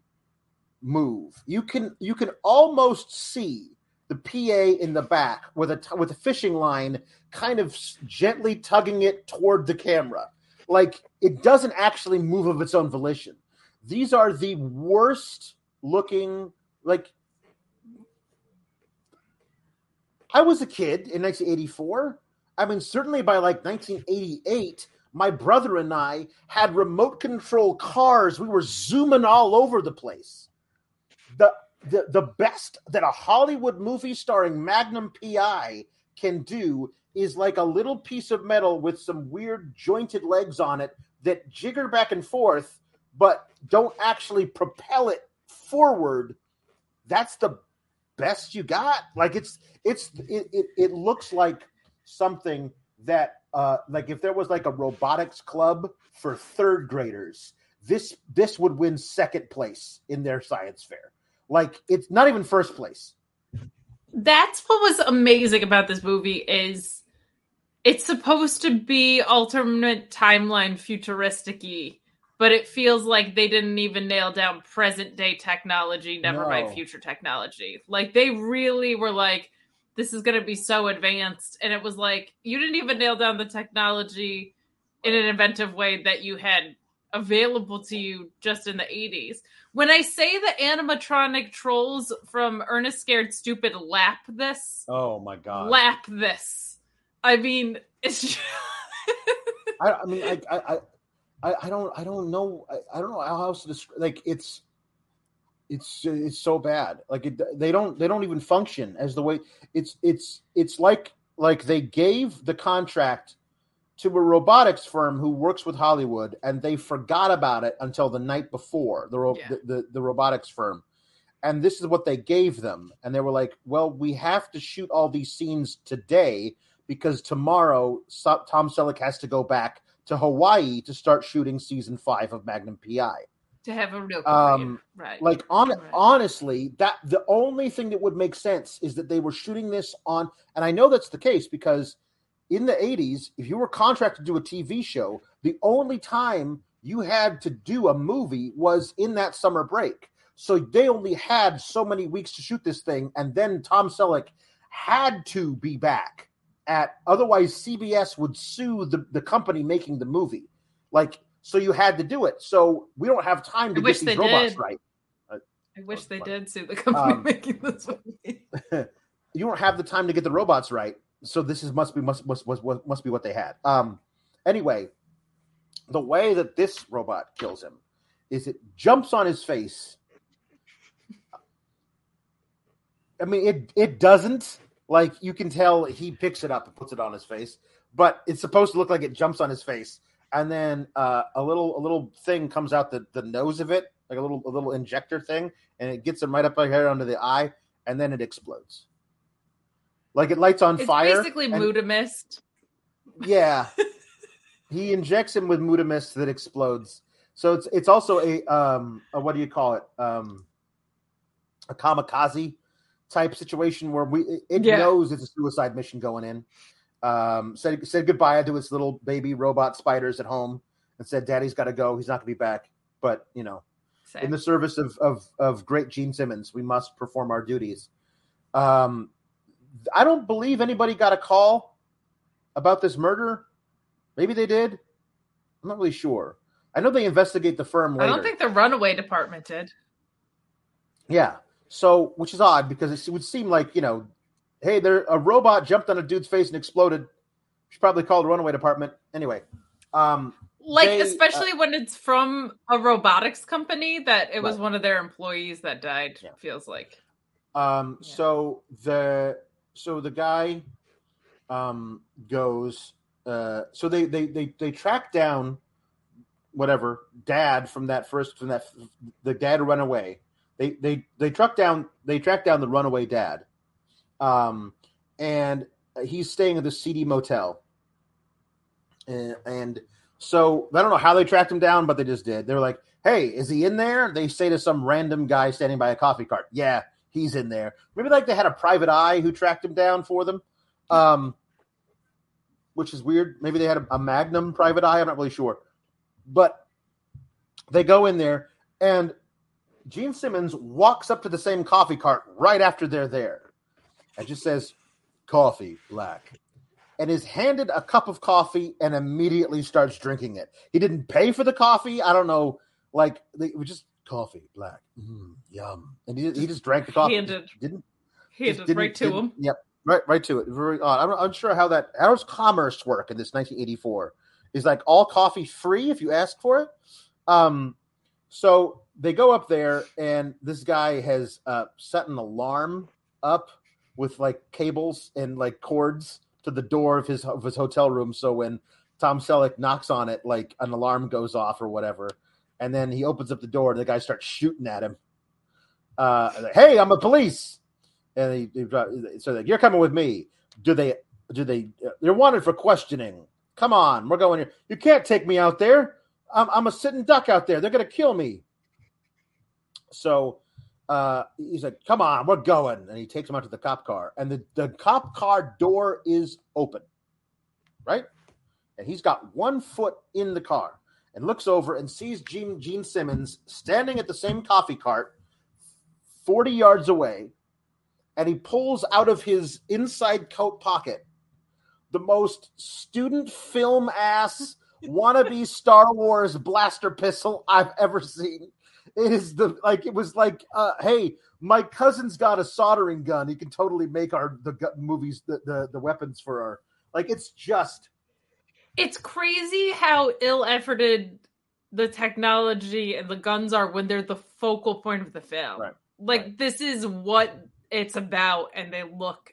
move. You can you can almost see the PA in the back with a with a fishing line, kind of gently tugging it toward the camera. Like it doesn't actually move of its own volition. These are the worst looking like I was a kid in 1984. I mean, certainly by like 1988, my brother and I had remote control cars. We were zooming all over the place. The the the best that a Hollywood movie starring Magnum PI can do is like a little piece of metal with some weird jointed legs on it that jigger back and forth, but don't actually propel it forward, that's the best you got. Like it's it's it it, it looks like something that uh like if there was like a robotics club for third graders, this this would win second place in their science fair. Like it's not even first place. That's what was amazing about this movie is it's supposed to be alternate timeline futuristic but it feels like they didn't even nail down present day technology, never no. mind future technology. Like they really were like, this is going to be so advanced. And it was like, you didn't even nail down the technology in an inventive way that you had available to you just in the 80s. When I say the animatronic trolls from Ernest Scared Stupid lap this. Oh my God. Lap this. I mean, it's. Just... I, I mean, I, I, I, I don't I don't know I, I don't know how else to describe like it's it's it's so bad like it, they don't they don't even function as the way it's it's it's like like they gave the contract to a robotics firm who works with Hollywood, and they forgot about it until the night before. The ro- yeah. the, the, the robotics firm, and this is what they gave them, and they were like, "Well, we have to shoot all these scenes today because tomorrow Tom Selleck has to go back to Hawaii to start shooting season five of Magnum PI." To have a real um, right? Like on right. honestly, that the only thing that would make sense is that they were shooting this on, and I know that's the case because in the 80s, if you were contracted to do a TV show, the only time you had to do a movie was in that summer break. So they only had so many weeks to shoot this thing, and then Tom Selleck had to be back at otherwise CBS would sue the, the company making the movie. Like, so you had to do it. So we don't have time to I get these robots did. right. Uh, I wish they did sue the company um, making this movie. you don't have the time to get the robots right so this is must be must must must, must be what they had. Um, anyway, the way that this robot kills him is it jumps on his face. I mean, it it doesn't like you can tell he picks it up and puts it on his face, but it's supposed to look like it jumps on his face, and then uh, a little a little thing comes out the, the nose of it, like a little a little injector thing, and it gets him right up here under the eye, and then it explodes. Like it lights on it's fire. Basically, and, Mudamist. Yeah, he injects him with Mudamist that explodes. So it's it's also a um a, what do you call it um a kamikaze type situation where we it yeah. knows it's a suicide mission going in. Um, said said goodbye to its little baby robot spiders at home and said, "Daddy's got to go. He's not going to be back." But you know, in the service of, of of great Gene Simmons, we must perform our duties. Um, I don't believe anybody got a call about this murder. Maybe they did. I'm not really sure. I know they investigate the firm later. I don't think the runaway department did. Yeah. So, which is odd because it would seem like, you know, hey, there a robot jumped on a dude's face and exploded. Should probably called the runaway department. Anyway. Um like they, especially uh, when it's from a robotics company that it was right. one of their employees that died, yeah. feels like. Um yeah. so the so the guy um, goes. Uh, so they, they they they track down whatever dad from that first from that the dad run away. They they they track down they track down the runaway dad, um, and he's staying at the seedy motel. And, and so I don't know how they tracked him down, but they just did. They're like, "Hey, is he in there?" They say to some random guy standing by a coffee cart, "Yeah, he's in there. Maybe like they had a private eye who tracked him down for them, um, which is weird. Maybe they had a, a Magnum private eye. I'm not really sure, but they go in there and Gene Simmons walks up to the same coffee cart right after they're there and just says, "Coffee, black." And is handed a cup of coffee and immediately starts drinking it. He didn't pay for the coffee. I don't know. Like, they just coffee, black, mm, yum, and he, he just drank the coffee. Handed, didn't handed didn't, right to him. Yep, right, right to it. Very odd. I'm unsure how that how does commerce work in this 1984. Is like all coffee free if you ask for it. Um, so they go up there, and this guy has uh, set an alarm up with like cables and like cords to the door of his of his hotel room. So when Tom Selleck knocks on it, like an alarm goes off or whatever and then he opens up the door and the guy starts shooting at him. Uh, like, hey, I'm a police, and he, he so like, you're coming with me. Do they? Do they? They're wanted for questioning. Come on, we're going here. You can't take me out there. I'm, I'm a sitting duck out there. They're gonna kill me. So uh, he's like, "Come on, we're going," and he takes him out to the cop car, and the the cop car door is open, right? And he's got one foot in the car and looks over and sees Gene, Gene Simmons standing at the same coffee cart 40 yards away. And he pulls out of his inside coat pocket the most student film ass wannabe Star Wars blaster pistol I've ever seen. It is the like it was like, uh, hey, my cousin's got a soldering gun. He can totally make our the movies the, the the weapons for our like. It's just it's crazy how ill-efforted the technology and the guns are when they're the focal point of the film. Right. Like right. this is what it's about, and they look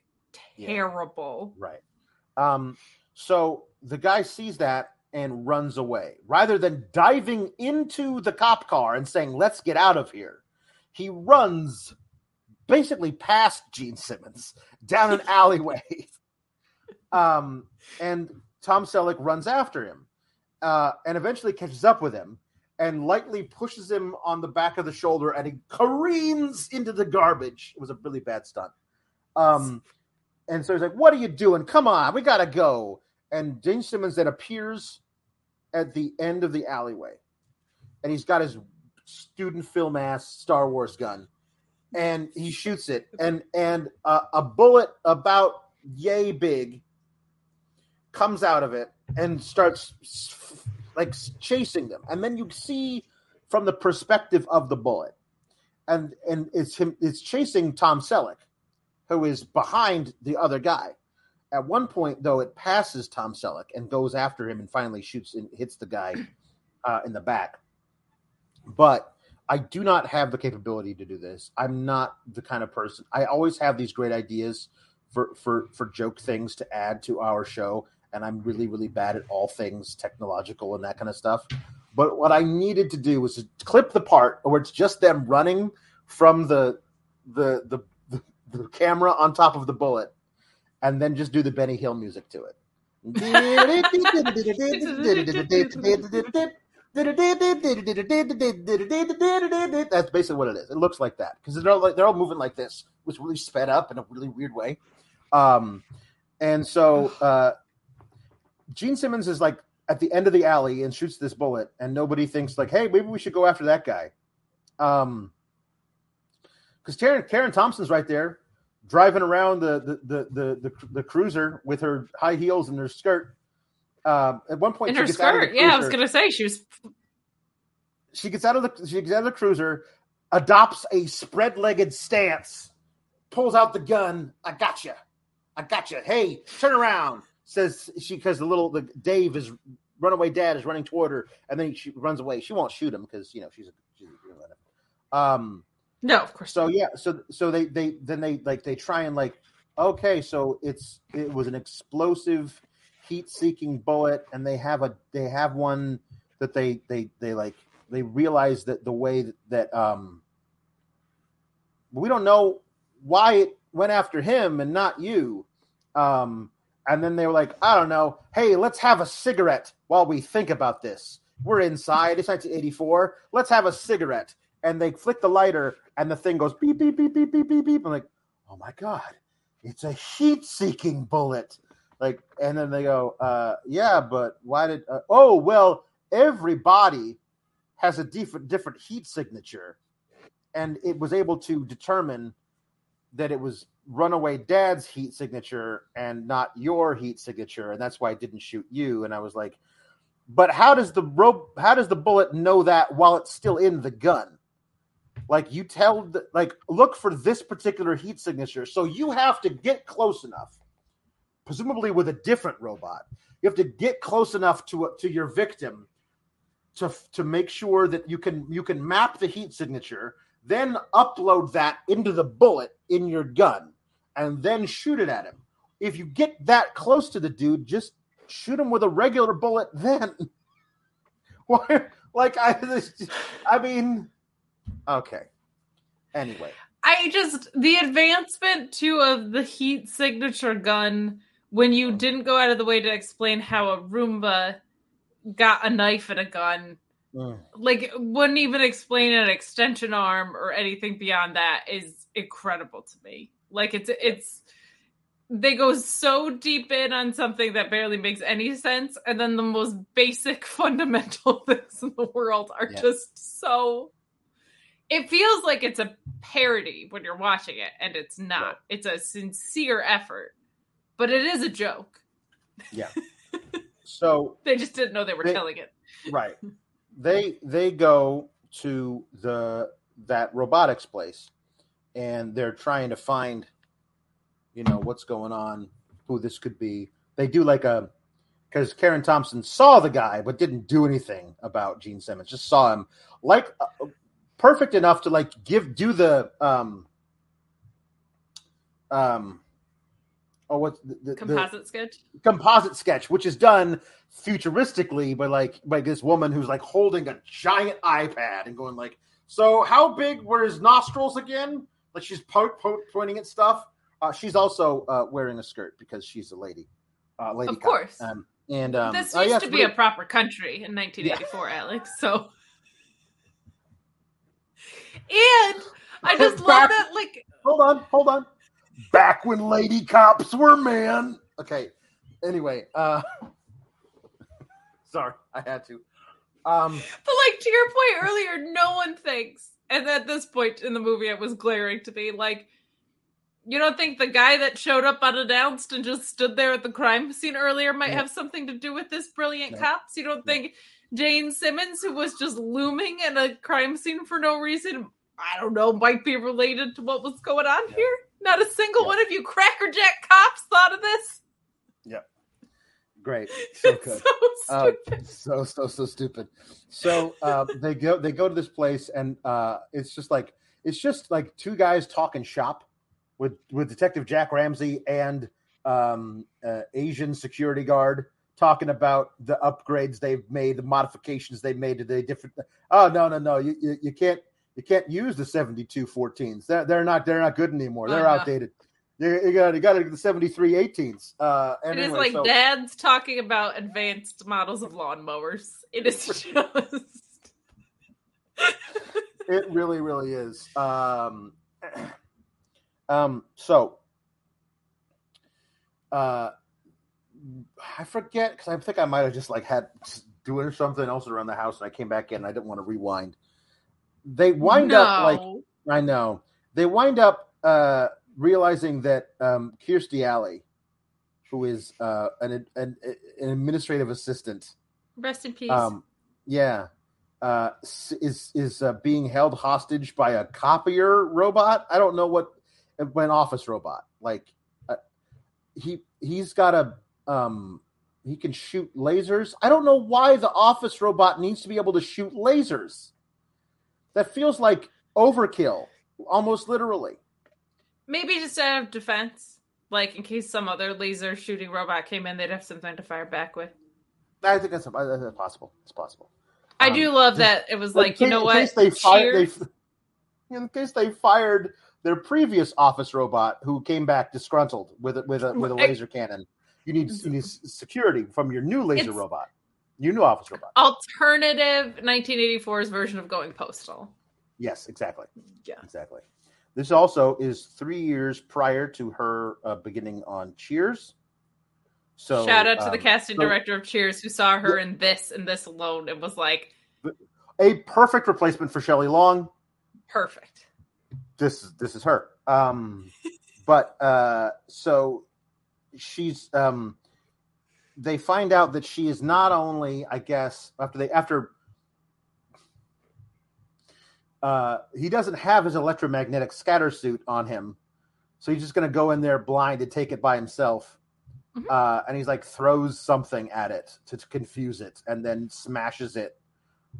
terrible. Yeah. Right. Um. So the guy sees that and runs away rather than diving into the cop car and saying, "Let's get out of here." He runs basically past Gene Simmons down an alleyway. um, and Tom Selleck runs after him uh, and eventually catches up with him and lightly pushes him on the back of the shoulder and he careens into the garbage. It was a really bad stunt. Um, and so he's like, What are you doing? Come on, we got to go. And Gene Simmons then appears at the end of the alleyway and he's got his student film ass Star Wars gun and he shoots it and and uh, a bullet about yay big comes out of it and starts like chasing them. And then you see from the perspective of the bullet and and it's him it's chasing Tom Selleck who is behind the other guy at one point though it passes Tom Selleck and goes after him and finally shoots and hits the guy uh, in the back but I do not have the capability to do this. I'm not the kind of person. I always have these great ideas for for for joke things to add to our show, and I'm really really bad at all things technological and that kind of stuff. But what I needed to do was to clip the part where it's just them running from the the the, the, the camera on top of the bullet, and then just do the Benny Hill music to it. That's basically what it is. It looks like that because they're all like they're all moving like this, which really sped up in a really weird way. Um, and so uh, Gene Simmons is like at the end of the alley and shoots this bullet, and nobody thinks like, hey, maybe we should go after that guy. Um, because Karen Karen Thompson's right there, driving around the the, the the the the cruiser with her high heels and her skirt, um, at one point, in her skirt, yeah, I was gonna say she was. She gets out of the she gets out of the cruiser, adopts a spread-legged stance, pulls out the gun. I got gotcha. you, I got gotcha. you. Hey, turn around, says she because the little the Dave is runaway dad is running toward her, and then she runs away. She won't shoot him because you know she's a, she's a um. No, of course. So yeah, so so they they then they like they try and like okay, so it's it was an explosive heat-seeking bullet, and they have a they have one that they they they like they realize that the way that, that um we don't know why it went after him and not you. Um, and then they were like, I don't know. Hey, let's have a cigarette while we think about this. We're inside. It's 1984. Let's have a cigarette. And they flick the lighter, and the thing goes beep beep beep beep beep beep beep. I'm like, oh my god, it's a heat-seeking bullet. Like, and then they go, uh, yeah, but why did? Uh, oh, well, every body has a different different heat signature, and it was able to determine that it was runaway dad's heat signature and not your heat signature, and that's why I didn't shoot you. And I was like, but how does the rope? How does the bullet know that while it's still in the gun? Like you tell, the, like look for this particular heat signature, so you have to get close enough presumably with a different robot. You have to get close enough to to your victim to to make sure that you can you can map the heat signature, then upload that into the bullet in your gun, and then shoot it at him. If you get that close to the dude, just shoot him with a regular bullet. Then, why? Like I, I mean, okay. Anyway, I just the advancement too of the heat signature gun when you didn't go out of the way to explain how a Roomba got a knife and a gun, mm. like wouldn't even explain an extension arm or anything beyond that is incredible to me. Like it's it's they go so deep in on something that barely makes any sense, and then the most basic fundamental things in the world are just so. It feels like it's a parody when you're watching it, and it's not. It's a sincere effort but it is a joke. Yeah. So they just didn't know they were they, telling it. Right. They they go to the that robotics place and they're trying to find you know what's going on, who this could be. They do like a because Karen Thompson saw the guy but didn't do anything about Gene Simmons. Just saw him like uh, perfect enough to like give do the um um oh what's the, the composite the, sketch? Composite sketch which is done futuristically by like by this woman who's like holding a giant ipad and going like so how big were his nostrils again? Like she's po- po- pointing at stuff. Uh, she's also uh, wearing a skirt because she's a lady uh, lady of course. Um, and um, this used yeah, to be really... a proper country in 1984 yeah. alex so and i just love that like hold on hold on back when lady cops were men. Okay. Anyway, uh sorry, I had to. Um But like to your point earlier, no one thinks, and at this point in the movie it was glaring to me, like you don't think the guy that showed up unannounced and just stood there at the crime scene earlier might have something to do with this brilliant no. cops? You don't no. think Gene Simmons, who was just looming in a crime scene for no reason, I don't know, might be related to what was going on here? Not a single one of you crackerjack cops thought of this. Yep. Great. So good. so, uh, so so so stupid. So uh, they go they go to this place and uh, it's just like it's just like two guys talking shop with with Detective Jack Ramsay and um, uh, Asian security guard talking about the upgrades they've made, the modifications they made to the different. Oh no no no! You you, you can't you can't use the 72 14s. They're, they're not they're not good anymore. They're uh-huh. outdated. You, you got you got the 73 18s. Uh, anyway, it is like so, dads talking about advanced models of lawnmowers. It is just. it really, really is. Um, um, so, uh, I forget because I think I might have just like had doing something else around the house, and I came back in. and I didn't want to rewind they wind no. up like I know they wind up uh, realizing that um, Kirstie Alley, who is uh, an, an, an administrative assistant, rest in peace. Um, yeah, uh, is is uh, being held hostage by a copier robot. I don't know what an office robot. Like uh, he he's got a um, he can shoot lasers. I don't know why the office robot needs to be able to shoot lasers that feels like overkill, almost literally. Maybe just out of defense, like in case some other laser shooting robot came in, they'd have something to fire back with. I think that's, that's possible. It's possible. I um, do love that it was like, you know what? In case they fired, they, in case they fired their previous office robot who came back disgruntled with a, with a with a laser cannon. You need, you need security from your new laser robot. You knew Office Robot. Alternative 1984's version of going postal. Yes, exactly. Yeah, exactly. This also is three years prior to her uh, beginning on Cheers. So shout out to um, the casting so, director of Cheers who saw her in this and this alone and was like, a perfect replacement for Shelley Long. Perfect. This is this is her. Um, but uh, so she's um, they find out that she is not only, I guess, after they after uh, he doesn't have his electromagnetic scatter suit on him, so he's just going to go in there blind and take it by himself. Mm-hmm. Uh, and he's like throws something at it to, to confuse it, and then smashes it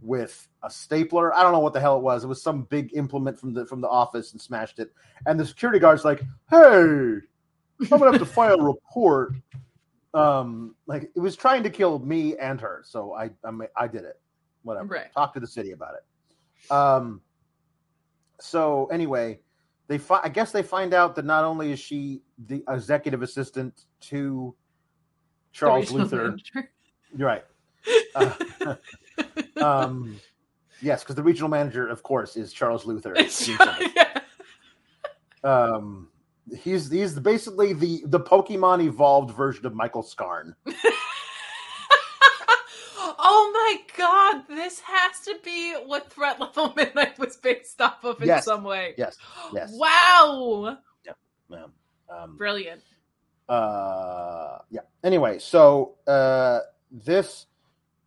with a stapler. I don't know what the hell it was. It was some big implement from the from the office and smashed it. And the security guard's like, "Hey, I'm gonna have to file a report um like it was trying to kill me and her so i i, mean, I did it. Whatever. Right. talk to the city about it. Um so anyway they fi- i guess they find out that not only is she the executive assistant to charles luther. You're right. Uh, um yes because the regional manager of course is charles luther. Yeah. um He's he's basically the the Pokemon evolved version of Michael Scarn. oh my god, this has to be what Threat Level Midnight was based off of in yes. some way. Yes. Yes. Wow. Yeah. yeah. Um, Brilliant. Uh, yeah. Anyway, so uh, this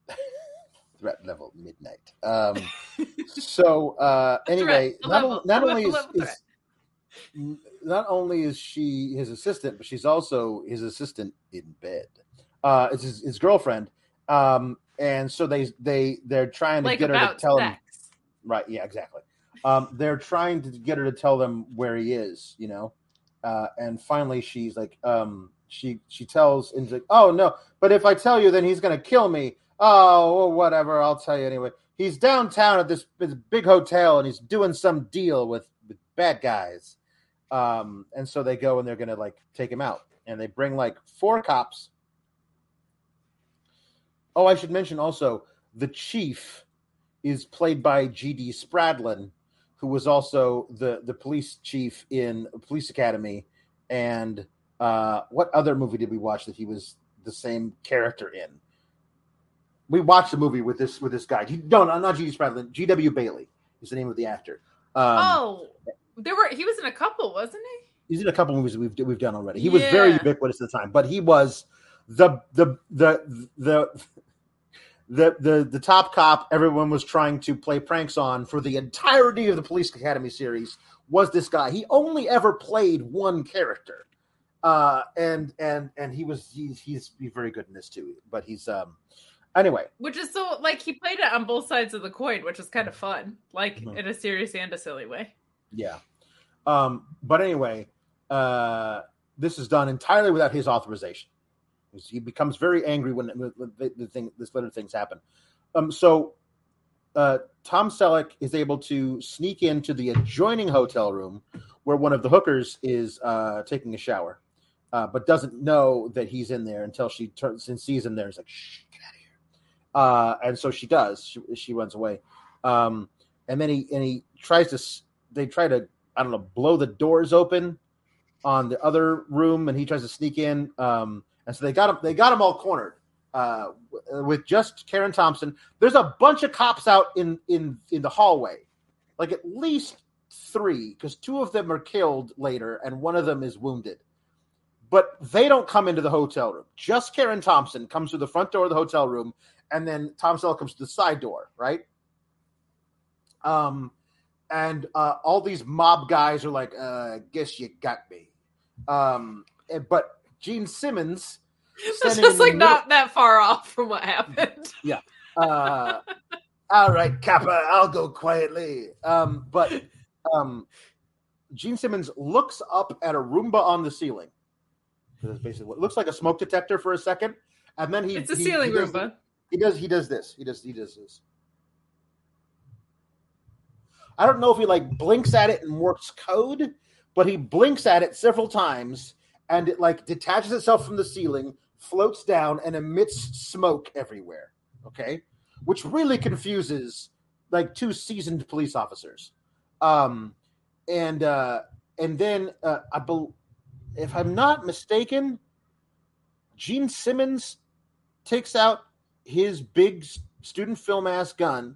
threat level midnight. Um, so uh, anyway, not, not only is, is not only is she his assistant, but she's also his assistant in bed. Uh, it's his, his girlfriend. Um, and so they they they're trying to like get her to tell sex. him. Right. Yeah. Exactly. Um, they're trying to get her to tell them where he is. You know. uh, and finally she's like, um, she she tells and like, oh no, but if I tell you, then he's gonna kill me. Oh, well, whatever, I'll tell you anyway. He's downtown at this, this big hotel, and he's doing some deal with, with bad guys. Um, and so they go and they're gonna like take him out, and they bring like four cops. Oh, I should mention also the chief is played by G.D. Spradlin, who was also the the police chief in Police Academy. And uh, what other movie did we watch that he was the same character in? We watched a movie with this with this guy. No, no, not G.D. Spradlin. G.W. Bailey is the name of the actor. Um, oh, there were. He was in a couple, wasn't he? He's in a couple movies we've we've done already. He yeah. was very ubiquitous at the time, but he was the the the the the the the top cop everyone was trying to play pranks on for the entirety of the Police Academy series was this guy. He only ever played one character, uh, and and and he was he's he's, he's very good in this too. But he's um anyway, which is so like he played it on both sides of the coin, which is kind of fun, like mm-hmm. in a serious and a silly way. Yeah, um, but anyway, uh, this is done entirely without his authorization. He becomes very angry when, the, the thing, this little things happen. Um, so uh, Tom Selleck is able to sneak into the adjoining hotel room where one of the hookers is uh, taking a shower, uh, but doesn't know that he's in there until she turns and sees him there. It's like, shh, get out of here. Uh, and so she does. She, she runs away. Um, and then he and he tries to. They try to I don't know blow the doors open on the other room, and he tries to sneak in. Um, and so they got him. They got him all cornered uh, with just Karen Thompson. There's a bunch of cops out in in in the hallway, like at least three, because two of them are killed later, and one of them is wounded. But they don't come into the hotel room. Just Karen Thompson comes through the front door of the hotel room, and then Tom Selleck comes to the side door, right? Um, and uh, all these mob guys are like, uh, "Guess you got me." Um, but Gene Simmons. That's just like not that far off from what happened. Yeah. Uh, all right, Kappa, I'll go quietly. Um, but um, Gene Simmons looks up at a Roomba on the ceiling. That's basically what looks like a smoke detector for a second, and then he it's a he, ceiling he Roomba. He does he does this. He does he does this. I don't know if he like blinks at it and works code, but he blinks at it several times and it like detaches itself from the ceiling, floats down, and emits smoke everywhere. Okay, which really confuses like two seasoned police officers. Um, and uh, and then uh, I believe if I'm not mistaken, Gene Simmons takes out his big student film ass gun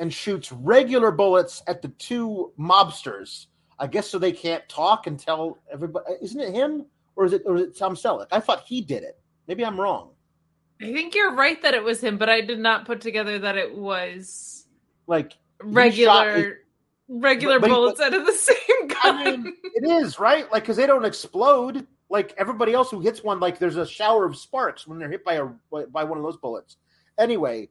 and shoots regular bullets at the two mobsters I guess so they can't talk and tell everybody. Isn't it him or is it or is it Tom Selleck? I thought he did it. Maybe I'm wrong. I think you're right that it was him, but I did not put together that it was like regular regular but, bullets but, out of the same gun. I mean, it is right, like because they don't explode like everybody else who hits one. Like there's a shower of sparks when they're hit by a by one of those bullets. Anyway,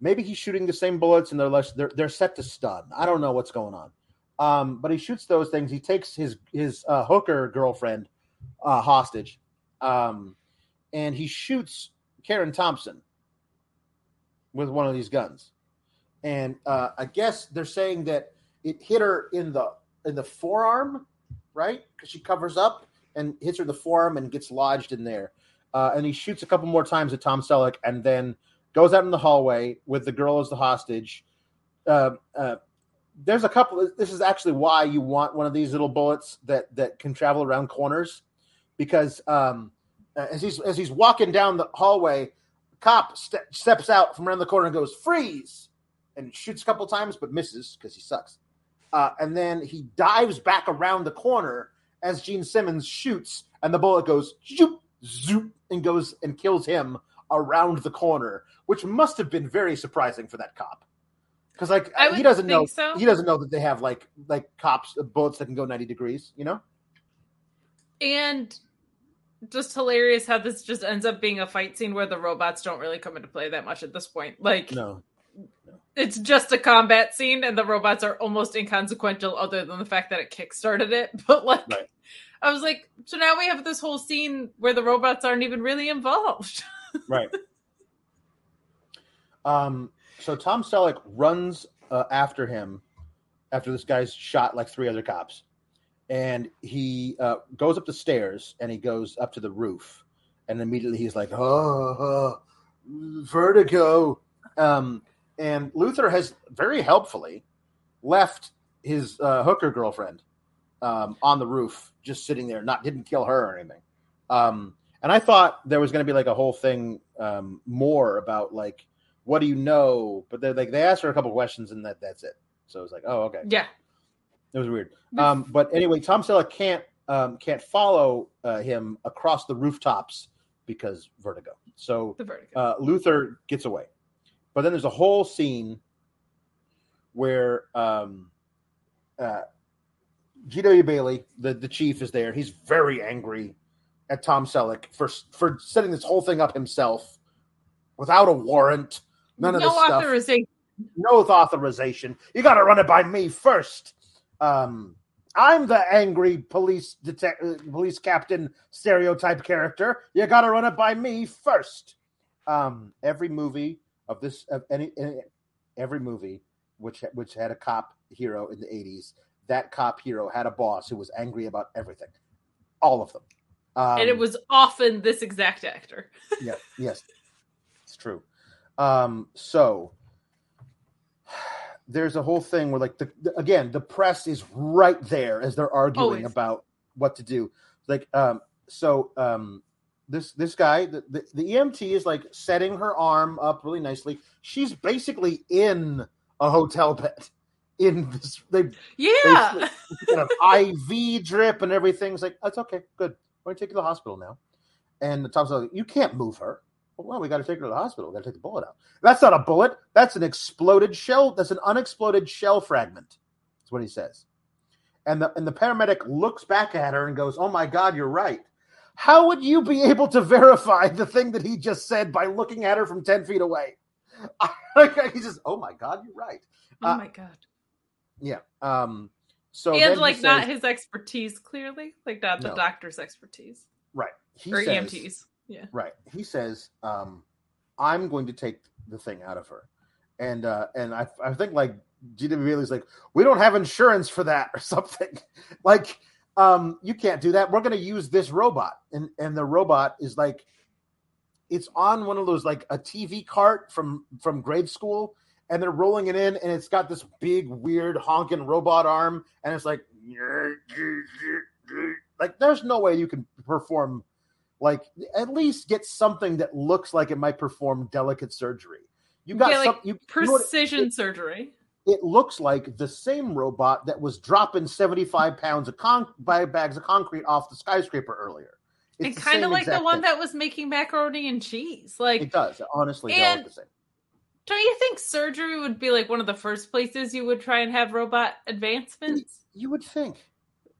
maybe he's shooting the same bullets and they're less they're they're set to stun. I don't know what's going on. Um, but he shoots those things. He takes his his uh, hooker girlfriend uh, hostage, um, and he shoots Karen Thompson with one of these guns. And uh, I guess they're saying that it hit her in the in the forearm, right? Because she covers up and hits her in the forearm and gets lodged in there. Uh, and he shoots a couple more times at Tom Selleck, and then goes out in the hallway with the girl as the hostage. Uh, uh, there's a couple. This is actually why you want one of these little bullets that that can travel around corners, because um, as he's as he's walking down the hallway, cop ste- steps out from around the corner and goes freeze, and shoots a couple times but misses because he sucks. Uh, and then he dives back around the corner as Gene Simmons shoots, and the bullet goes zoop zoop and goes and kills him around the corner, which must have been very surprising for that cop because like he doesn't know so. he doesn't know that they have like like cops uh, bullets that can go 90 degrees you know and just hilarious how this just ends up being a fight scene where the robots don't really come into play that much at this point like no, no. it's just a combat scene, and the robots are almost inconsequential, other than the fact that it kickstarted it. But like, right. I was like, so now we have this whole scene where the robots aren't even really involved. right. Um. So Tom Selleck runs uh, after him after this guy's shot like three other cops, and he uh, goes up the stairs and he goes up to the roof, and immediately he's like, "Oh, oh vertigo." Um, and Luther has very helpfully left his uh, hooker girlfriend um, on the roof, just sitting there, not didn't kill her or anything. Um, and I thought there was going to be like a whole thing um, more about like what do you know, but they like they asked her a couple questions and that that's it. So it was like, oh okay, yeah, it was weird. Um, but anyway, Tom Selleck can't um, can't follow uh, him across the rooftops because vertigo. So the vertigo. Uh, Luther gets away. But then there's a whole scene where um, uh, G.W. Bailey, the, the chief, is there. He's very angry at Tom Selleck for for setting this whole thing up himself without a warrant. None of no this authorization. Stuff. No authorization. You got to run it by me first. Um, I'm the angry police detect, uh, police captain stereotype character. You got to run it by me first. Um, every movie of this of any, any every movie which which had a cop hero in the 80s that cop hero had a boss who was angry about everything all of them um, and it was often this exact actor. Yeah yes. It's true. Um so there's a whole thing where like the, the again the press is right there as they're arguing Always. about what to do. Like um so um this this guy the, the, the emt is like setting her arm up really nicely. She's basically in a hotel bed in this they yeah. they, kind of iv drip and everything's like that's okay. Good we're gonna take you to the hospital now and the top's like you can't move her well, we got to take her to the hospital. We got to take the bullet out. That's not a bullet. That's an exploded shell. That's an unexploded shell fragment. That's what he says. And the and the paramedic looks back at her and goes, "Oh my God, you're right." How would you be able to verify the thing that he just said by looking at her from 10 feet away? he says, oh my God, you're right. Oh uh, my God. Yeah. Um, so and like says, not his expertise, clearly, like not the no. doctor's expertise. Right. He or says, EMTs. Yeah. Right. He says, um, I'm going to take the thing out of her. And uh, and I, I think like GW Bailey's like, we don't have insurance for that or something. like um, you can't do that. We're going to use this robot, and and the robot is like, it's on one of those like a TV cart from from grade school, and they're rolling it in, and it's got this big weird honking robot arm, and it's like, like there's no way you can perform, like at least get something that looks like it might perform delicate surgery. You got yeah, like some, you, precision you know surgery it looks like the same robot that was dropping 75 pounds of con- bags of concrete off the skyscraper earlier. It's and kind of like the one thing. that was making macaroni and cheese. Like it does, honestly. And don't you think surgery would be like one of the first places you would try and have robot advancements? You would think.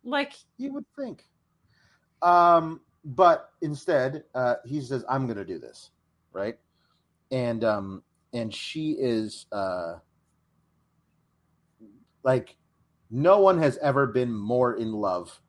Like you would think. Um, but instead, uh, he says, "I'm going to do this," right? And um, and she is uh like no one has ever been more in love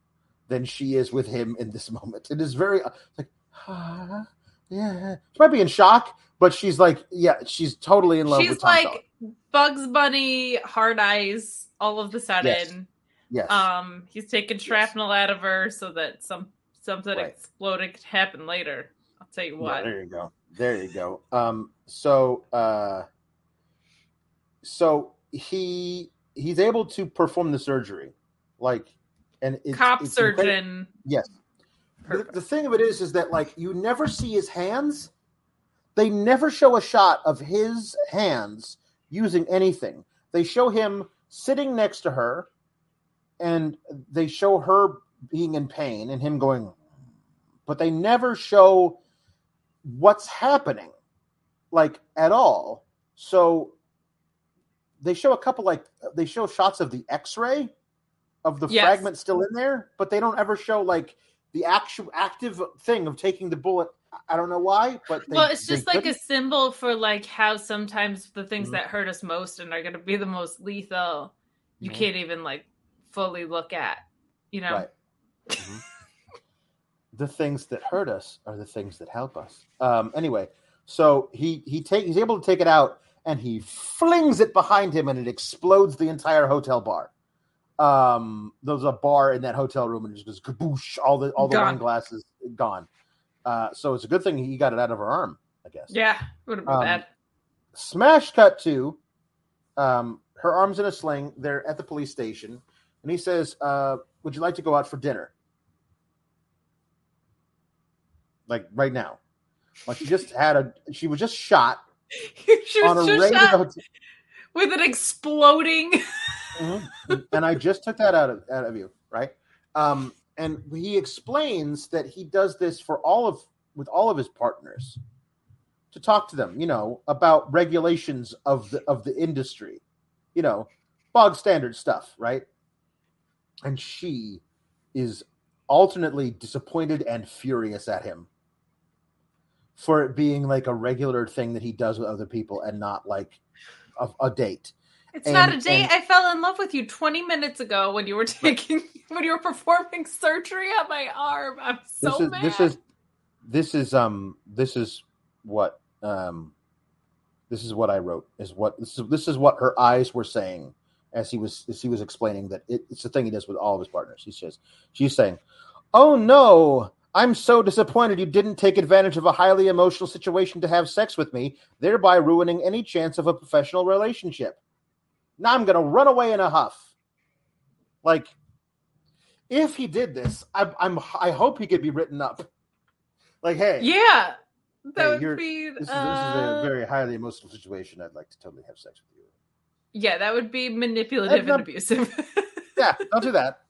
than she is with him in this moment. It is very like, ah, yeah. She might be in shock, but she's like, yeah, she's totally in love. She's like Bugs Bunny, hard eyes, all of the sudden. Yes. yes. Um, he's taking shrapnel yes. out of her so that some something right. exploding could happen later. I'll tell you what. Yeah, there you go. There you go. Um, so, uh, so he he's able to perform the surgery, like, and it's, cop it's surgeon. Yes. The, the, thing of it is, is that like you never see his hands. They never show a shot of his hands using anything. They show him sitting next to her, and they show her being in pain and him going, but they never show what's happening, like at all. So they show a couple like they show shots of the X-ray of the yes. fragment still in there, but they don't ever show like the actual active thing of taking the bullet I don't know why, but they, well, it's just like couldn't. a symbol for like how sometimes the things mm-hmm. that hurt us most and are going to be the most lethal, you mm-hmm. can't even like fully look at, you know. Right. Mm-hmm. the things that hurt us are the things that help us. Um, anyway, so he he take he's able to take it out and he flings it behind him and it explodes the entire hotel bar. Um, there's a bar in that hotel room and it just goes kaboosh, all the all the gone. wine glasses gone. Uh, so it's a good thing he got it out of her arm, I guess. Yeah, would have been um, bad. Smash cut to um, her arms in a sling. They're at the police station, and he says, uh, "Would you like to go out for dinner?" Like right now, like she just had a, she was just shot she was on a just shot with an exploding. mm-hmm. And I just took that out of out of you, right? Um, and he explains that he does this for all of with all of his partners to talk to them, you know, about regulations of the of the industry, you know, bog standard stuff, right? And she is alternately disappointed and furious at him for it being like a regular thing that he does with other people and not like a, a date. It's and, not a date. And, I fell in love with you 20 minutes ago when you were taking when you were performing surgery on my arm. I'm so this is, mad. This is this is um this is what um this is what I wrote is what this is this is what her eyes were saying as he was as he was explaining that it, it's the thing he does with all of his partners. He says she's saying, "Oh no, I'm so disappointed you didn't take advantage of a highly emotional situation to have sex with me, thereby ruining any chance of a professional relationship." Now I'm going to run away in a huff. Like, if he did this, I, I'm I hope he could be written up. Like, hey, yeah, that hey, would be. This is, uh, this is, a uh, very highly emotional situation. I'd like to totally have sex with you. Yeah, that would be manipulative and, and abusive. yeah, don't do that.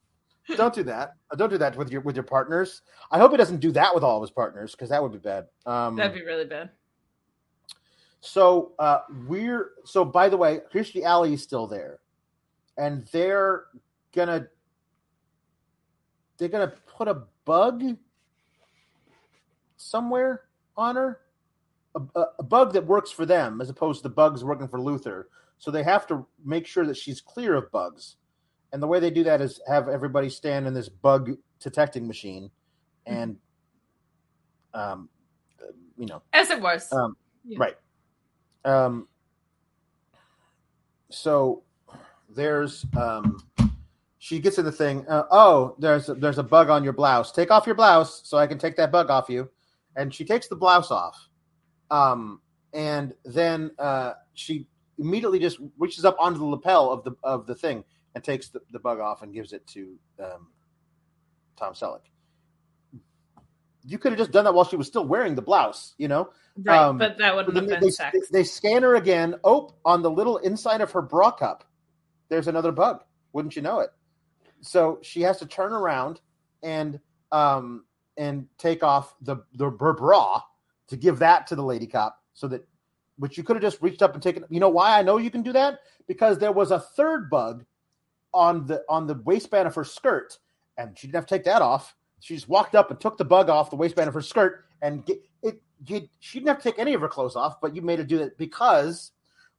Don't do that. Don't do that with your with your partners. I hope he doesn't do that with all of his partners because that would be bad. Um, That'd be really bad. So uh, we're so by the way, Kirstie Alley is still there, and they're gonna they're gonna put a bug somewhere on her, a, a, a bug that works for them as opposed to bugs working for Luther. So they have to make sure that she's clear of bugs, and the way they do that is have everybody stand in this bug detecting machine, and um, you know, as it was, um, yeah. right um, so there's um, she gets in the thing. Uh, oh, there's a, there's a bug on your blouse. Take off your blouse so I can take that bug off you. And she takes the blouse off. Um, and then uh, she immediately just reaches up onto the lapel of the of the thing and takes the, the bug off and gives it to um, Tom Selleck. You could have just done that while she was still wearing the blouse, you know. Right, um, but that wouldn't have been they, sex. They, they scan her again. Oh, on the little inside of her bra cup, there's another bug. Wouldn't you know it? So she has to turn around and um and take off the the bra to give that to the lady cop so that which you could have just reached up and taken you know why I know you can do that because there was a third bug on the on the waistband of her skirt and she didn't have to take that off she just walked up and took the bug off the waistband of her skirt and get, it you, she didn't have to take any of her clothes off, but you made her do that because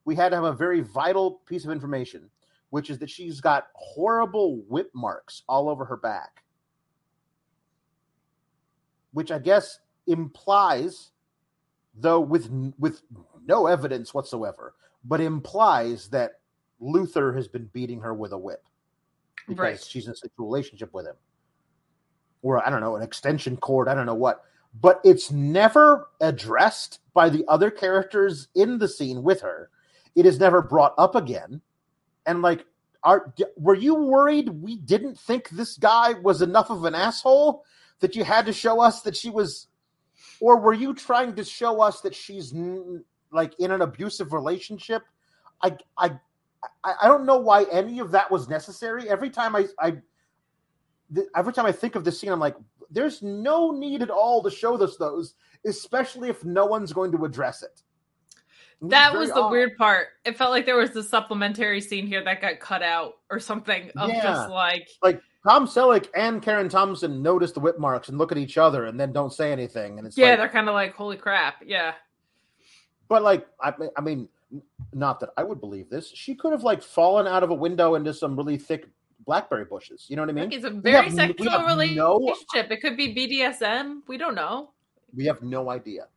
we had to have a very vital piece of information, which is that she's got horrible whip marks all over her back, which I guess implies, though with with no evidence whatsoever, but implies that Luther has been beating her with a whip. Because right. she's in a sexual relationship with him, or I don't know, an extension cord, I don't know what but it's never addressed by the other characters in the scene with her. It is never brought up again. And like, are were you worried we didn't think this guy was enough of an asshole that you had to show us that she was, or were you trying to show us that she's like in an abusive relationship? I I I don't know why any of that was necessary. Every time I I every time I think of this scene, I'm like, there's no need at all to show us those, especially if no one's going to address it. that was the odd. weird part. It felt like there was a supplementary scene here that got cut out or something of yeah. just like like Tom Selleck and Karen Thompson notice the whip marks and look at each other and then don't say anything, and it's yeah, like, they're kind of like, "Holy crap!" Yeah, but like, I, I mean, not that I would believe this. She could have like fallen out of a window into some really thick blackberry bushes. You know what I mean? it's a very have, sexual relationship. No, it could be BDSM. We don't know. We have no idea,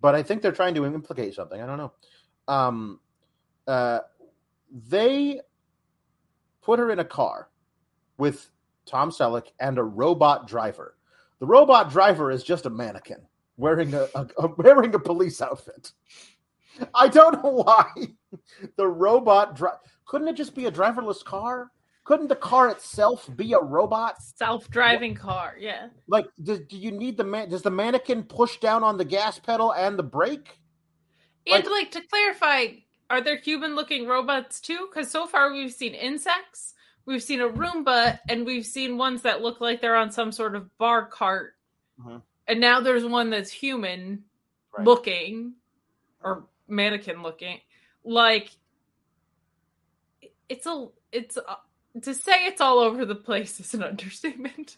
but I think they're trying to implicate something. I don't know. Um, uh, they put her in a car with Tom Selleck and a robot driver. The robot driver is just a mannequin wearing a, a, a wearing a police outfit. I don't know why the robot dri- couldn't it just be a driverless car? Couldn't the car itself be a robot? Self-driving what? car, yeah. Like, do, do, you need the man? Does the mannequin push down on the gas pedal and the brake? And like, like to clarify, are there human-looking robots too? Because so far we've seen insects, we've seen a Roomba, and we've seen ones that look like they're on some sort of bar cart. Mm-hmm. And now there's one that's human right. looking or mannequin looking. Like it's a it's a, to say it's all over the place is an understatement.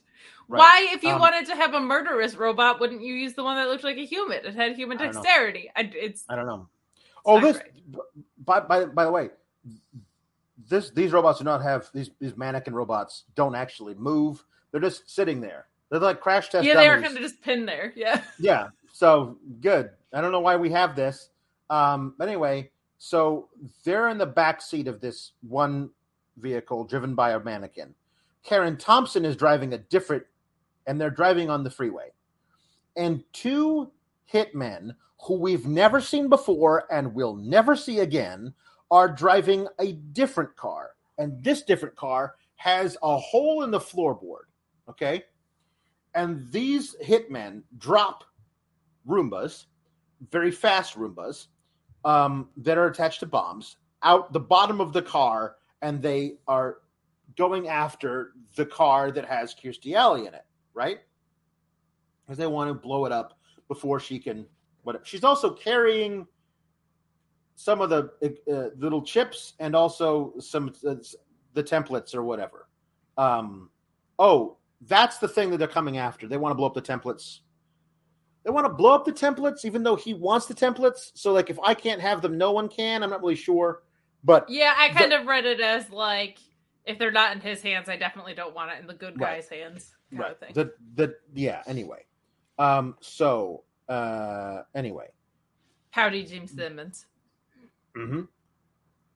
Right. Why, if you um, wanted to have a murderous robot, wouldn't you use the one that looked like a human? It had human dexterity. I, it's I don't know. Oh, this by, by by the way, this these robots do not have these these mannequin robots don't actually move. They're just sitting there. They're like crash test. Yeah, they are kind of just pinned there. Yeah. Yeah. So good. I don't know why we have this. Um, but anyway, so they're in the back seat of this one vehicle driven by a mannequin. Karen Thompson is driving a different, and they're driving on the freeway. And two hitmen who we've never seen before and will never see again are driving a different car. And this different car has a hole in the floorboard. Okay. And these hitmen drop Roombas, very fast Roombas, um, that are attached to bombs out the bottom of the car, and they are going after the car that has Kirstie Alley in it, right? Because they want to blow it up before she can. What she's also carrying some of the uh, little chips and also some uh, the templates or whatever. Um, oh, that's the thing that they're coming after. They want to blow up the templates they want to blow up the templates, even though he wants the templates. So, like, if I can't have them, no one can. I'm not really sure, but yeah, I kind the, of read it as like if they're not in his hands, I definitely don't want it in the good guy's right. hands. right. The the yeah. Anyway, um. So uh. Anyway. Howdy, Gene Simmons. Hmm.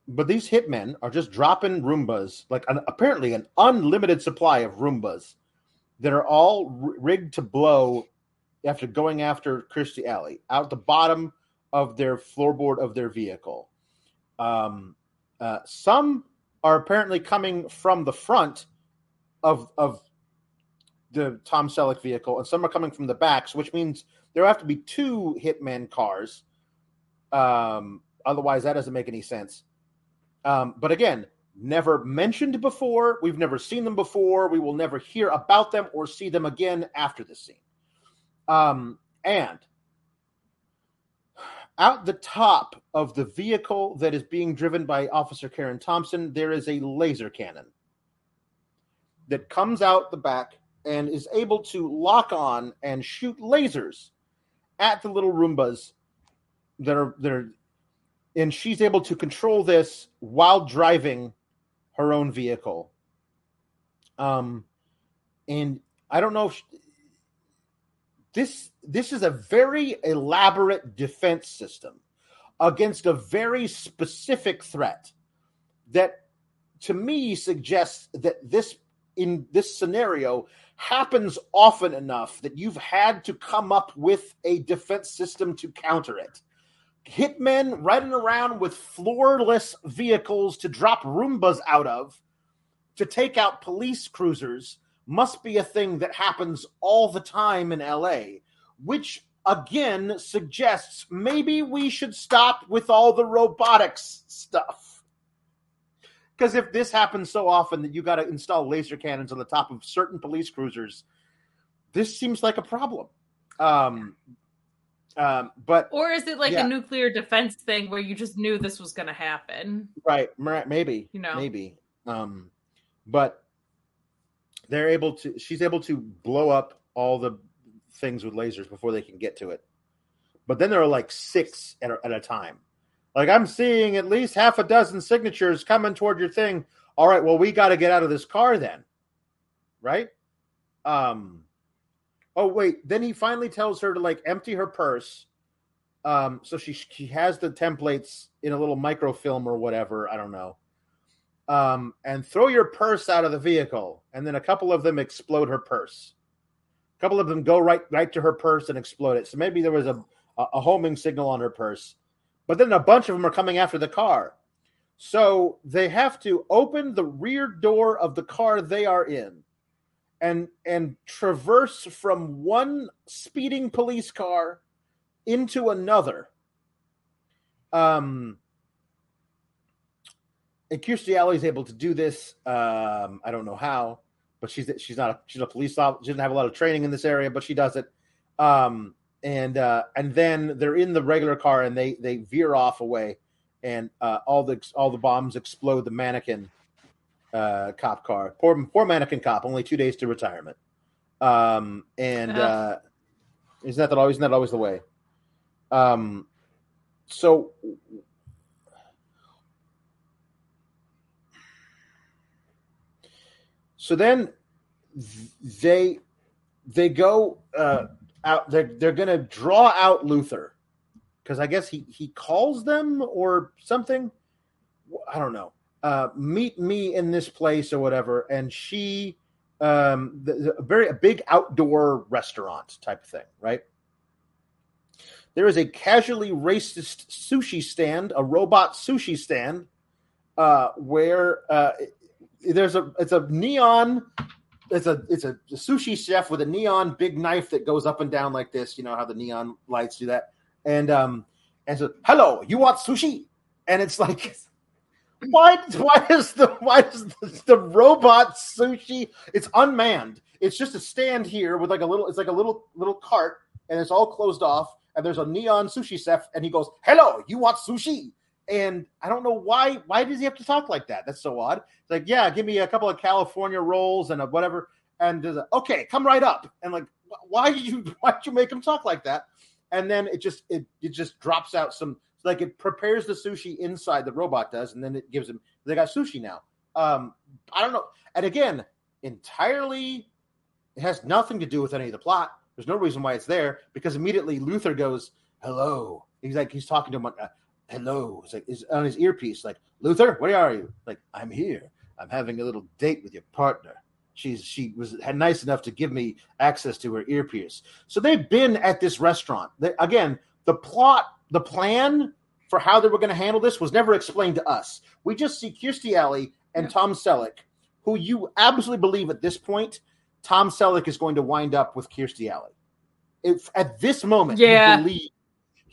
But these hitmen are just dropping Roombas, like an, apparently an unlimited supply of Roombas that are all r- rigged to blow after going after Kirstie Alley out the bottom of their floorboard of their vehicle. Um, uh, some are apparently coming from the front of of the Tom Selleck vehicle, and some are coming from the backs, which means there have to be two hitman cars. Um, otherwise, that doesn't make any sense. Um, but again, never mentioned before. We've never seen them before. We will never hear about them or see them again after this scene. Um, and out the top of the vehicle that is being driven by Officer Karen Thompson, there is a laser cannon that comes out the back and is able to lock on and shoot lasers at the little Roombas that are that are and she's able to control this while driving her own vehicle. Um and I don't know if she, this this is a very elaborate defense system against a very specific threat that to me suggests that this in this scenario happens often enough that you've had to come up with a defense system to counter it. Hitmen riding around with floorless vehicles to drop Roombas out of to take out police cruisers must be a thing that happens all the time in LA, which again suggests maybe we should stop with all the robotics stuff. Because if this happens so often that you got to install laser cannons on the top of certain police cruisers, this seems like a problem. Um, um, but or is it like yeah. a nuclear defense thing where you just knew this was going to happen? Right, maybe. You know, maybe. Um, but they're able to. She's able to blow up all the things with lasers before they can get to it. But then there are like six at a, at a time. Like I'm seeing at least half a dozen signatures coming toward your thing. All right, well we got to get out of this car then, right? Um. Oh wait, then he finally tells her to like empty her purse. Um, so she she has the templates in a little microfilm or whatever. I don't know um, and throw your purse out of the vehicle. And then a couple of them explode her purse. A couple of them go right right to her purse and explode it. So maybe there was a, a homing signal on her purse. But then a bunch of them are coming after the car. So they have to open the rear door of the car they are in and and traverse from one speeding police car into another. Um and Kirstie Alley is able to do this. Um, I don't know how, but she's she's not a, she's a police officer. She doesn't have a lot of training in this area, but she does it. Um, and uh, and then they're in the regular car and they they veer off away, and uh, all the all the bombs explode the mannequin uh, cop car. Poor poor mannequin cop, only two days to retirement. Um, and uh, isn't that, that always isn't that always the way? Um, so So then they they go uh, out. They're they're going to draw out Luther because I guess he he calls them or something. I don't know. Uh, meet me in this place or whatever, and she um the, the, very a big outdoor restaurant type of thing, right? There is a casually racist sushi stand, a robot sushi stand, uh, where uh, there's a it's a neon it's a it's a, sushi chef with a neon big knife that goes up and down like this. You know how the neon lights do that. And um and so hello, you want sushi? And it's like why why is the why is the, the robot sushi? It's unmanned. It's just a stand here with like a little it's like a little little cart and it's all closed off and there's a neon sushi chef and he goes, "Hello, you want sushi?" And I don't know why. Why does he have to talk like that? That's so odd. It's like, yeah, give me a couple of California rolls and a whatever. And okay, come right up. And like, why did you why did you make him talk like that? And then it just it it just drops out some like it prepares the sushi inside the robot does, and then it gives him they got sushi now. Um, I don't know. And again, entirely it has nothing to do with any of the plot. There's no reason why it's there because immediately Luther goes, "Hello." He's like he's talking to him. Hello. It's like is on his earpiece, like Luther, where are you? Like I'm here. I'm having a little date with your partner. She's she was had nice enough to give me access to her earpiece. So they've been at this restaurant. They, again, the plot, the plan for how they were going to handle this was never explained to us. We just see Kirstie Alley and yeah. Tom Selleck, who you absolutely believe at this point, Tom Selleck is going to wind up with Kirstie Alley. If at this moment, yeah. you believe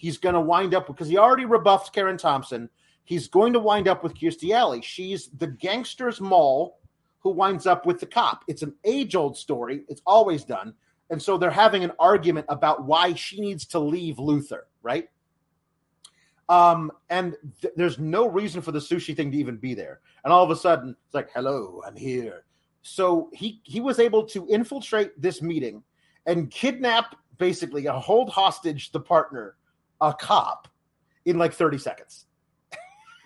he's going to wind up because he already rebuffed Karen Thompson. He's going to wind up with Kirstie Alley. She's the gangster's mole who winds up with the cop. It's an age old story. It's always done. And so they're having an argument about why she needs to leave Luther, right? Um, and th- there's no reason for the sushi thing to even be there. And all of a sudden, it's like, "Hello, I'm here." So he he was able to infiltrate this meeting and kidnap, basically, a hold hostage the partner a cop in like 30 seconds.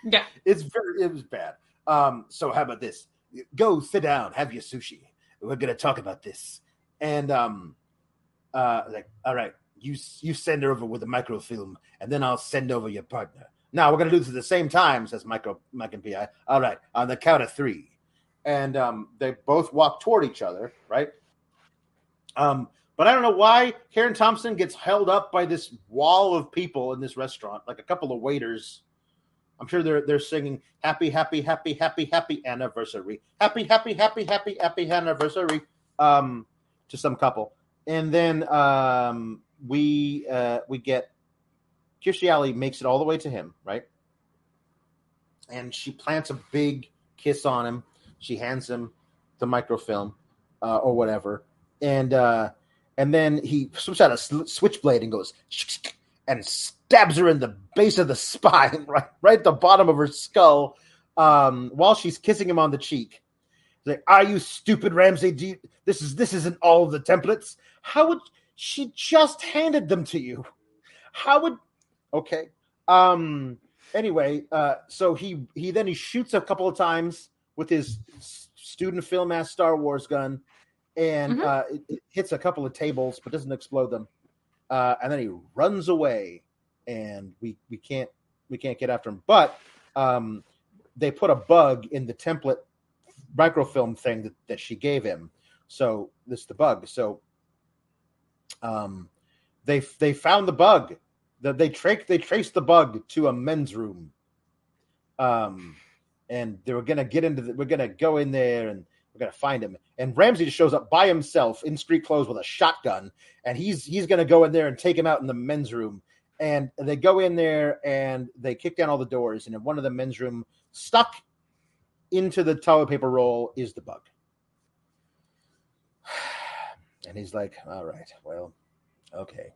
Yeah. it's very it was bad. Um, so how about this? Go sit down, have your sushi. We're gonna talk about this. And um uh like, all right, you you send her over with a microfilm, and then I'll send over your partner. Now we're gonna do this at the same time, says Micro Mike and Pi. All right, on the count of three. And um they both walk toward each other, right? Um, but I don't know why Karen Thompson gets held up by this wall of people in this restaurant, like a couple of waiters. I'm sure they're they're singing happy, happy, happy, happy, happy anniversary. Happy, happy, happy, happy, happy anniversary um, to some couple. And then um, we uh, we get Kirstie Alley makes it all the way to him, right? And she plants a big kiss on him. She hands him the microfilm uh, or whatever. And uh, and then he switches out a switchblade and goes and stabs her in the base of the spine, right, right at the bottom of her skull, um, while she's kissing him on the cheek. like, "Are you stupid, Ramsay? You, this is this isn't all the templates. How would she just handed them to you? How would okay? Um. Anyway, uh, so he he then he shoots a couple of times with his student film ass Star Wars gun, and mm-hmm. uh, it, it, hits a couple of tables but doesn't explode them. Uh, and then he runs away, and we we can't we can't get after him. But um, they put a bug in the template microfilm thing that, that she gave him. So this is the bug. So um, they they found the bug. That they tra- they traced the bug to a men's room. Um, and they were gonna get into the, we're gonna go in there and we're gonna find him. And Ramsay just shows up by himself in street clothes with a shotgun, and he's he's gonna go in there and take him out in the men's room. And they go in there and they kick down all the doors, and in one of the men's room, stuck into the toilet paper roll is the bug. And he's like, "All right, well, okay,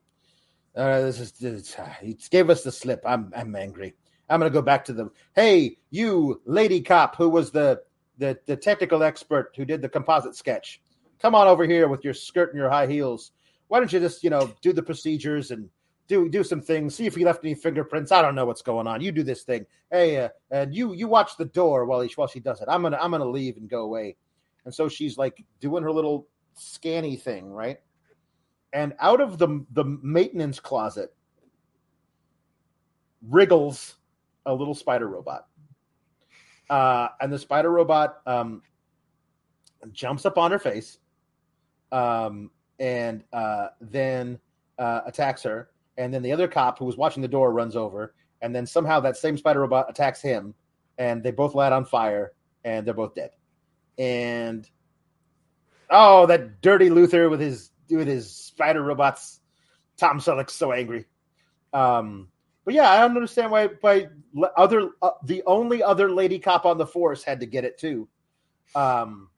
all right, this is this, he gave us the slip. I'm I'm angry. I'm to go back to the hey, you lady cop who was the, the the technical expert who did the composite sketch. Come on over here with your skirt and your high heels. Why don't you just you know do the procedures and do do some things. See if he left any fingerprints. I don't know what's going on. You do this thing. Hey, uh, and you you watch the door while he while she does it. I'm gonna I'm gonna leave and go away. And so she's like doing her little scanny thing, right? And out of the the maintenance closet wriggles a little spider robot. Uh, and the spider robot um, jumps up on her face um, and uh, then uh, attacks her. And then the other cop who was watching the door runs over. And then somehow that same spider robot attacks him. And they both light on fire and they're both dead. And oh, that dirty Luther with his with his spider robots. Tom Selleck's so angry. Um, but yeah, I don't understand why why other uh, the only other lady cop on the force had to get it too. Um,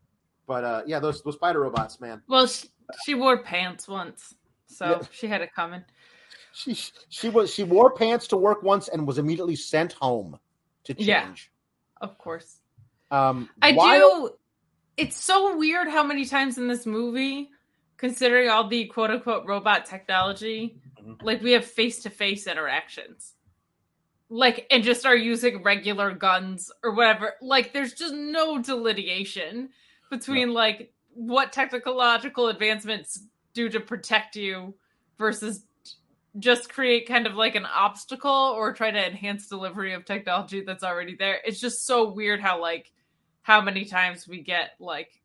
but uh, yeah, those those spider robots, man. Well, she, she wore pants once, so yeah. she had it coming. She she was she wore pants to work once and was immediately sent home to change. Yeah, of course. Um, I while... do. It's so weird how many times in this movie, considering all the quote unquote robot technology, Mm-hmm. Like we have face to face interactions. Like and just are using regular guns or whatever. Like there's just no delineation between no. like what technological advancements do to protect you versus just create kind of like an obstacle or try to enhance delivery of technology that's already there. It's just so weird how like how many times we get like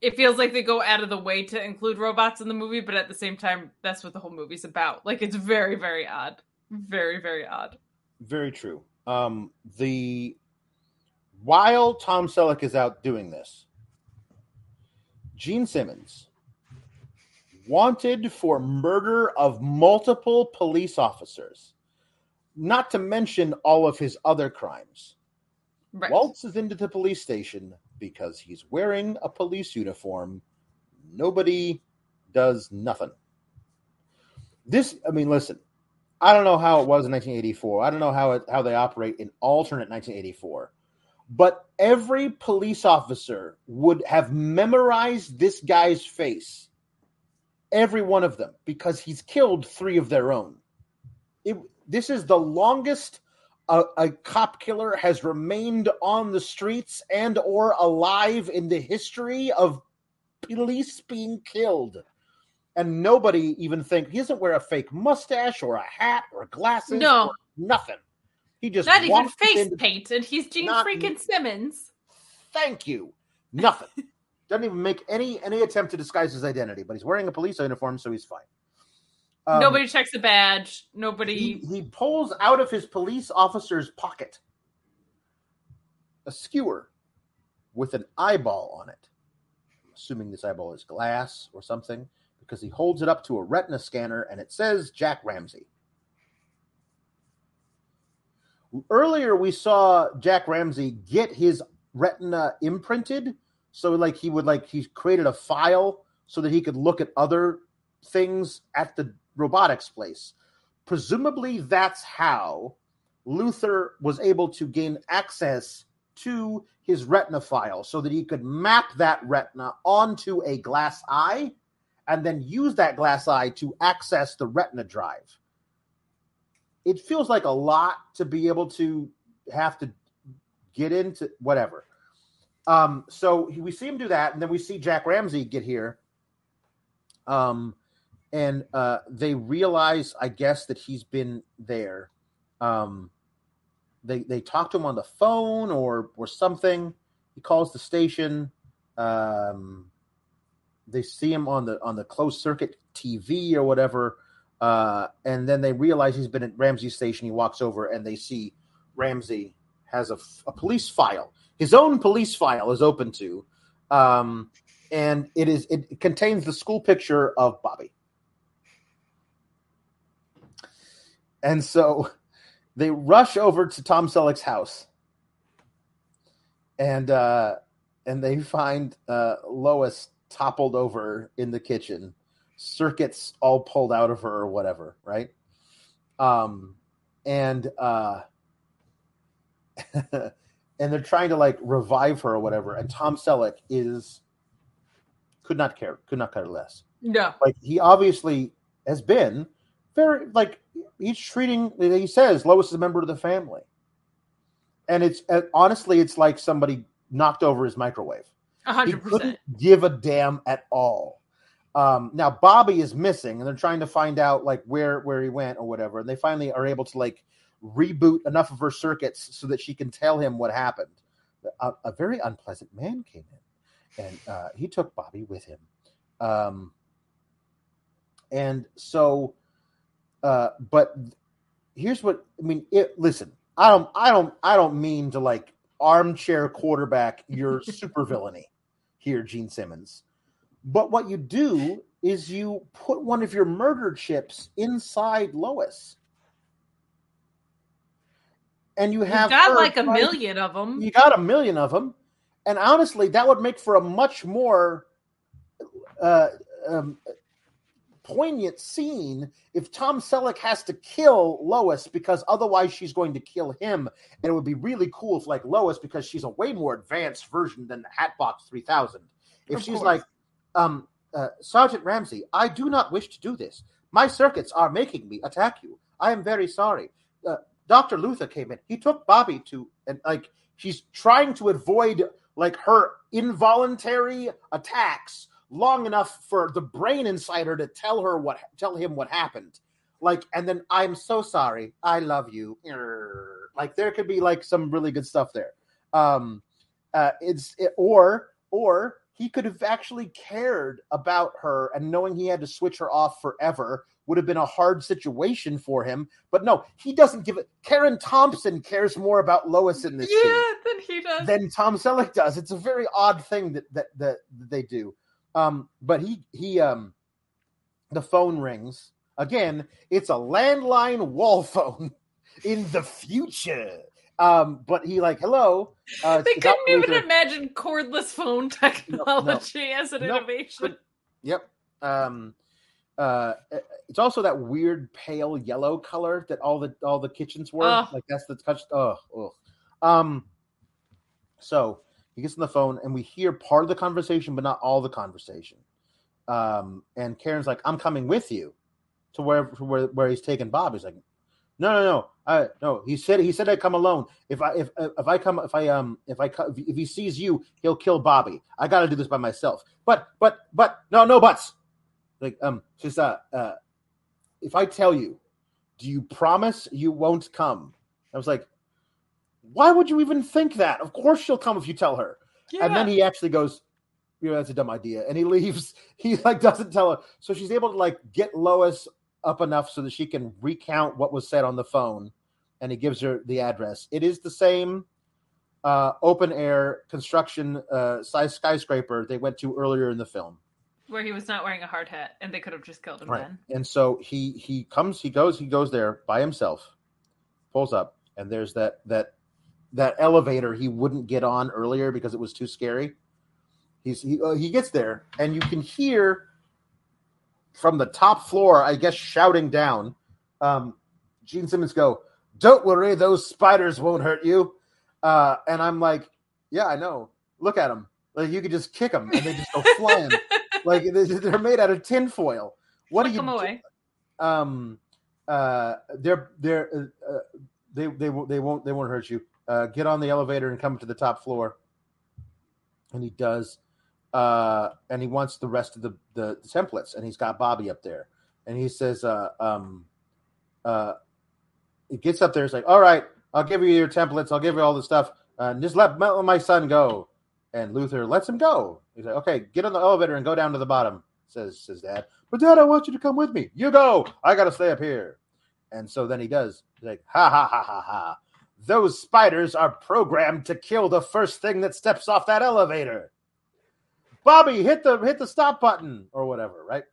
it feels like they go out of the way to include robots in the movie, but at the same time, that's what the whole movie's about. Like it's very, very odd. Very, very odd. Very true. Um, the while Tom Selleck is out doing this, Gene Simmons wanted for murder of multiple police officers, not to mention all of his other crimes. Right. Waltzes into the police station because he's wearing a police uniform. Nobody does nothing. This, I mean, listen, I don't know how it was in 1984. I don't know how it, how they operate in alternate 1984. But every police officer would have memorized this guy's face, every one of them, because he's killed three of their own. It, this is the longest a, a, cop killer has remained on the streets and or alive in the history of police being killed. And nobody even think he doesn't wear a fake mustache or a hat or glasses no. nothing. He just not even face into, paint and he's gene not, freaking simmons. Thank you. Nothing. Doesn't even make any any attempt to disguise his identity but he's wearing a police uniform so he's fine um, Nobody checks the badge. Nobody. He, he pulls out of his police officer's pocket a skewer with an eyeball on it. I'm assuming this eyeball is glass or something because he holds it up to a retina scanner and it says Jack Ramsay. Earlier, we saw Jack Ramsay get his retina imprinted. So, like, he would, like, he created a file so that he could look at other things at the robotics place. Presumably, that's how Luther was able to gain access to his retina file so that he could map that retina onto a glass eye and then use that glass eye to access the retina drive. It feels like a lot to be able to have to get into whatever. Um, so we see him do that, and then we see Jack Ramsay get here. Um, and uh, they realize, I guess, that he's been there. Um, they they talk to him on the phone or or something. He calls the station. Um, they see him on the on the closed circuit TV or whatever, uh, and then they realize he's been at Ramsay's station. He walks over and they see Ramsay has a, a police file. His own police file is open to, um, and it is it contains the school picture of Bobby. And so they rush over to Tom Selleck's house, and uh, and they find uh, Lois toppled over in the kitchen, circuits all pulled out of her or whatever, right? Um, and uh, and they're trying to like revive her or whatever, and Tom Selleck is could not care, could not care less. No, like he obviously has been very like he's treating. He says Lois is a member of the family, and it's honestly, it's like somebody knocked over his microwave. hundred percent. Give a damn at all. Um, now Bobby is missing, and they're trying to find out like where where he went or whatever. And they finally are able to like reboot enough of her circuits so that she can tell him what happened. A, a very unpleasant man came in, and uh, he took Bobby with him. Um, and so uh, but here's what I mean. It, listen, I don't, I don't, I don't mean to like armchair quarterback your super villainy here, Gene Simmons. But what you do is you put one of your murder chips inside Lois. And you have you got like a million of them. You got a million of them. And honestly, that would make for a much more uh, um, poignant scene if Tom Selleck has to kill Lois because otherwise she's going to kill him. And it would be really cool if, like, Lois, because she's a way more advanced version than the Hatbox 3000, if of she's course. like, um, uh, Sergeant Ramsay, I do not wish to do this. My circuits are making me attack you. I am very sorry. Uh, Dr. Luther came in. He took Bobby to, and like, she's trying to avoid like her involuntary attacks long enough for the brain insider to tell her what tell him what happened. Like and then i'm so sorry. I love you. Like there could be like some really good stuff there. Um uh it's it, or or he could have actually cared about her and knowing he had to switch her off forever would have been a hard situation for him. But no he doesn't give it karen thompson cares more about lois in this yeah than he does. than tom selleck does. It's a very odd thing that that, that, that they do um, but he he um the phone rings. Again, it's a landline wall phone in the future. Um, but he like, hello. Uh, they couldn't even imagine cordless phone technology no, no, as an no, innovation. Yep. Um, uh, it's also that weird pale yellow color that all the all the kitchens were. Oh. Like that's the touch. Oh, oh. Um, so he gets on the phone, and we hear part of the conversation, but not all the conversation. Um, and Karen's like, "I'm coming with you to where where where he's taking Bob." He's like, "No, no, no, I no." He said he said I'd come alone. If I if if I come if I um if I if he sees you, he'll kill Bobby. I got to do this by myself. But but but no no buts. Like um, just uh uh, if I tell you, do you promise you won't come? I was like, why would you even think that? Of course she'll come if you tell her. Yeah. And then he actually goes, you know, that's a dumb idea. And he leaves. He like doesn't tell her. So she's able to like get Lois up enough so that she can recount what was said on the phone. And he gives her the address. It is the same uh, open air construction uh, size skyscraper they went to earlier in the film. Where he was not wearing a hard hat and they could have just killed him right. then. And so he he comes, he goes, he goes there by himself, pulls up, and there's that that that elevator he wouldn't get on earlier because it was too scary. He's he, uh, he gets there and you can hear from the top floor, I guess, shouting down. Um, Gene Simmons go, "Don't worry, those spiders won't hurt you." Uh, and I'm like, yeah, I know. Look at them. Like you could just kick them and they just go flying. like they're made out of tinfoil. What do you? Away. Um, uh, they're they're uh, uh, they they they won't they won't hurt you. Uh, get on the elevator and come to the top floor. And he does. Uh, and he wants the rest of the, the, the templates, and he's got Bobby up there, and he says, uh, um, uh, he gets up there. He's like, "All right, I'll give you your templates. I'll give you all the stuff. Uh, just let, my son go." And Luther lets him go. He's like, "Okay, get on the elevator and go down to the bottom." Says says Dad. But Dad, I want you to come with me. You go. I gotta stay up here. And so then he does. He's like, "Ha ha ha ha ha." Those spiders are programmed to kill the first thing that steps off that elevator. Bobby, hit the hit the stop button or whatever, right?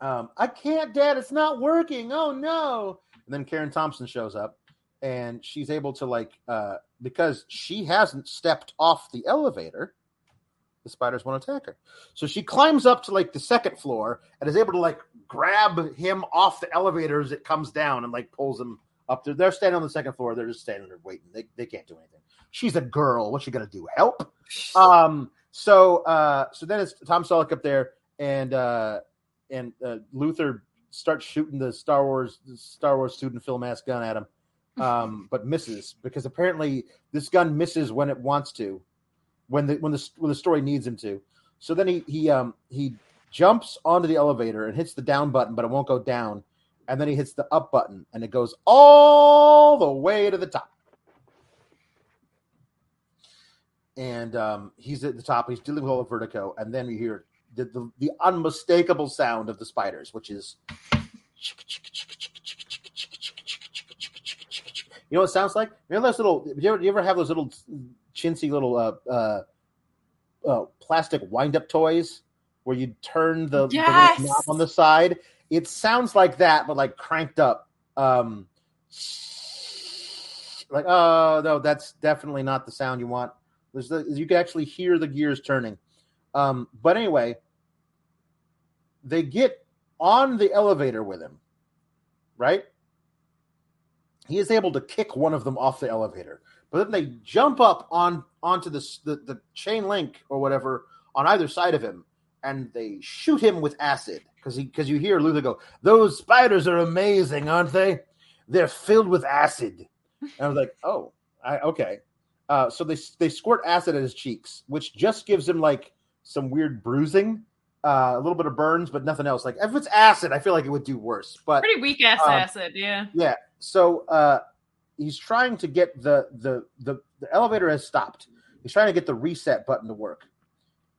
Um, I can't, Dad. It's not working. Oh no! And then Karen Thompson shows up, and she's able to like uh, because she hasn't stepped off the elevator. The spiders won't attack her, so she climbs up to like the second floor and is able to like grab him off the elevator as it comes down and like pulls him up there. They're standing on the second floor. They're just standing there waiting. They, they can't do anything. She's a girl. What's she gonna do? Help? Um. So uh. So then it's Tom Selleck up there, and uh, and uh, Luther starts shooting the Star Wars the Star Wars student film ass gun at him, um, but misses because apparently this gun misses when it wants to, when the when the when the story needs him to. So then he he um he jumps onto the elevator and hits the down button, but it won't go down and then he hits the up button and it goes all the way to the top. And um, he's at the top. He's dealing with all the vertigo, and then you hear the, the, the unmistakable sound of the spiders, which is you know what it sounds like? You know those little. Do you ever, you ever have those little chintzy little uh, uh, uh, plastic wind up toys where you turn the, yes! the knob on the side it sounds like that, but like cranked up. Um, like, oh no, that's definitely not the sound you want. There's the, you can actually hear the gears turning. Um, but anyway, they get on the elevator with him, right? He is able to kick one of them off the elevator, but then they jump up on onto the, the, the chain link or whatever on either side of him, and they shoot him with acid because he because you hear Luther go, "Those spiders are amazing, aren't they? They're filled with acid." And I was like, "Oh, I, okay." Uh, so they they squirt acid at his cheeks, which just gives him like some weird bruising, uh, a little bit of burns, but nothing else. Like if it's acid, I feel like it would do worse. But pretty weak ass um, acid, yeah. Yeah. So uh, he's trying to get the, the the the elevator has stopped. He's trying to get the reset button to work.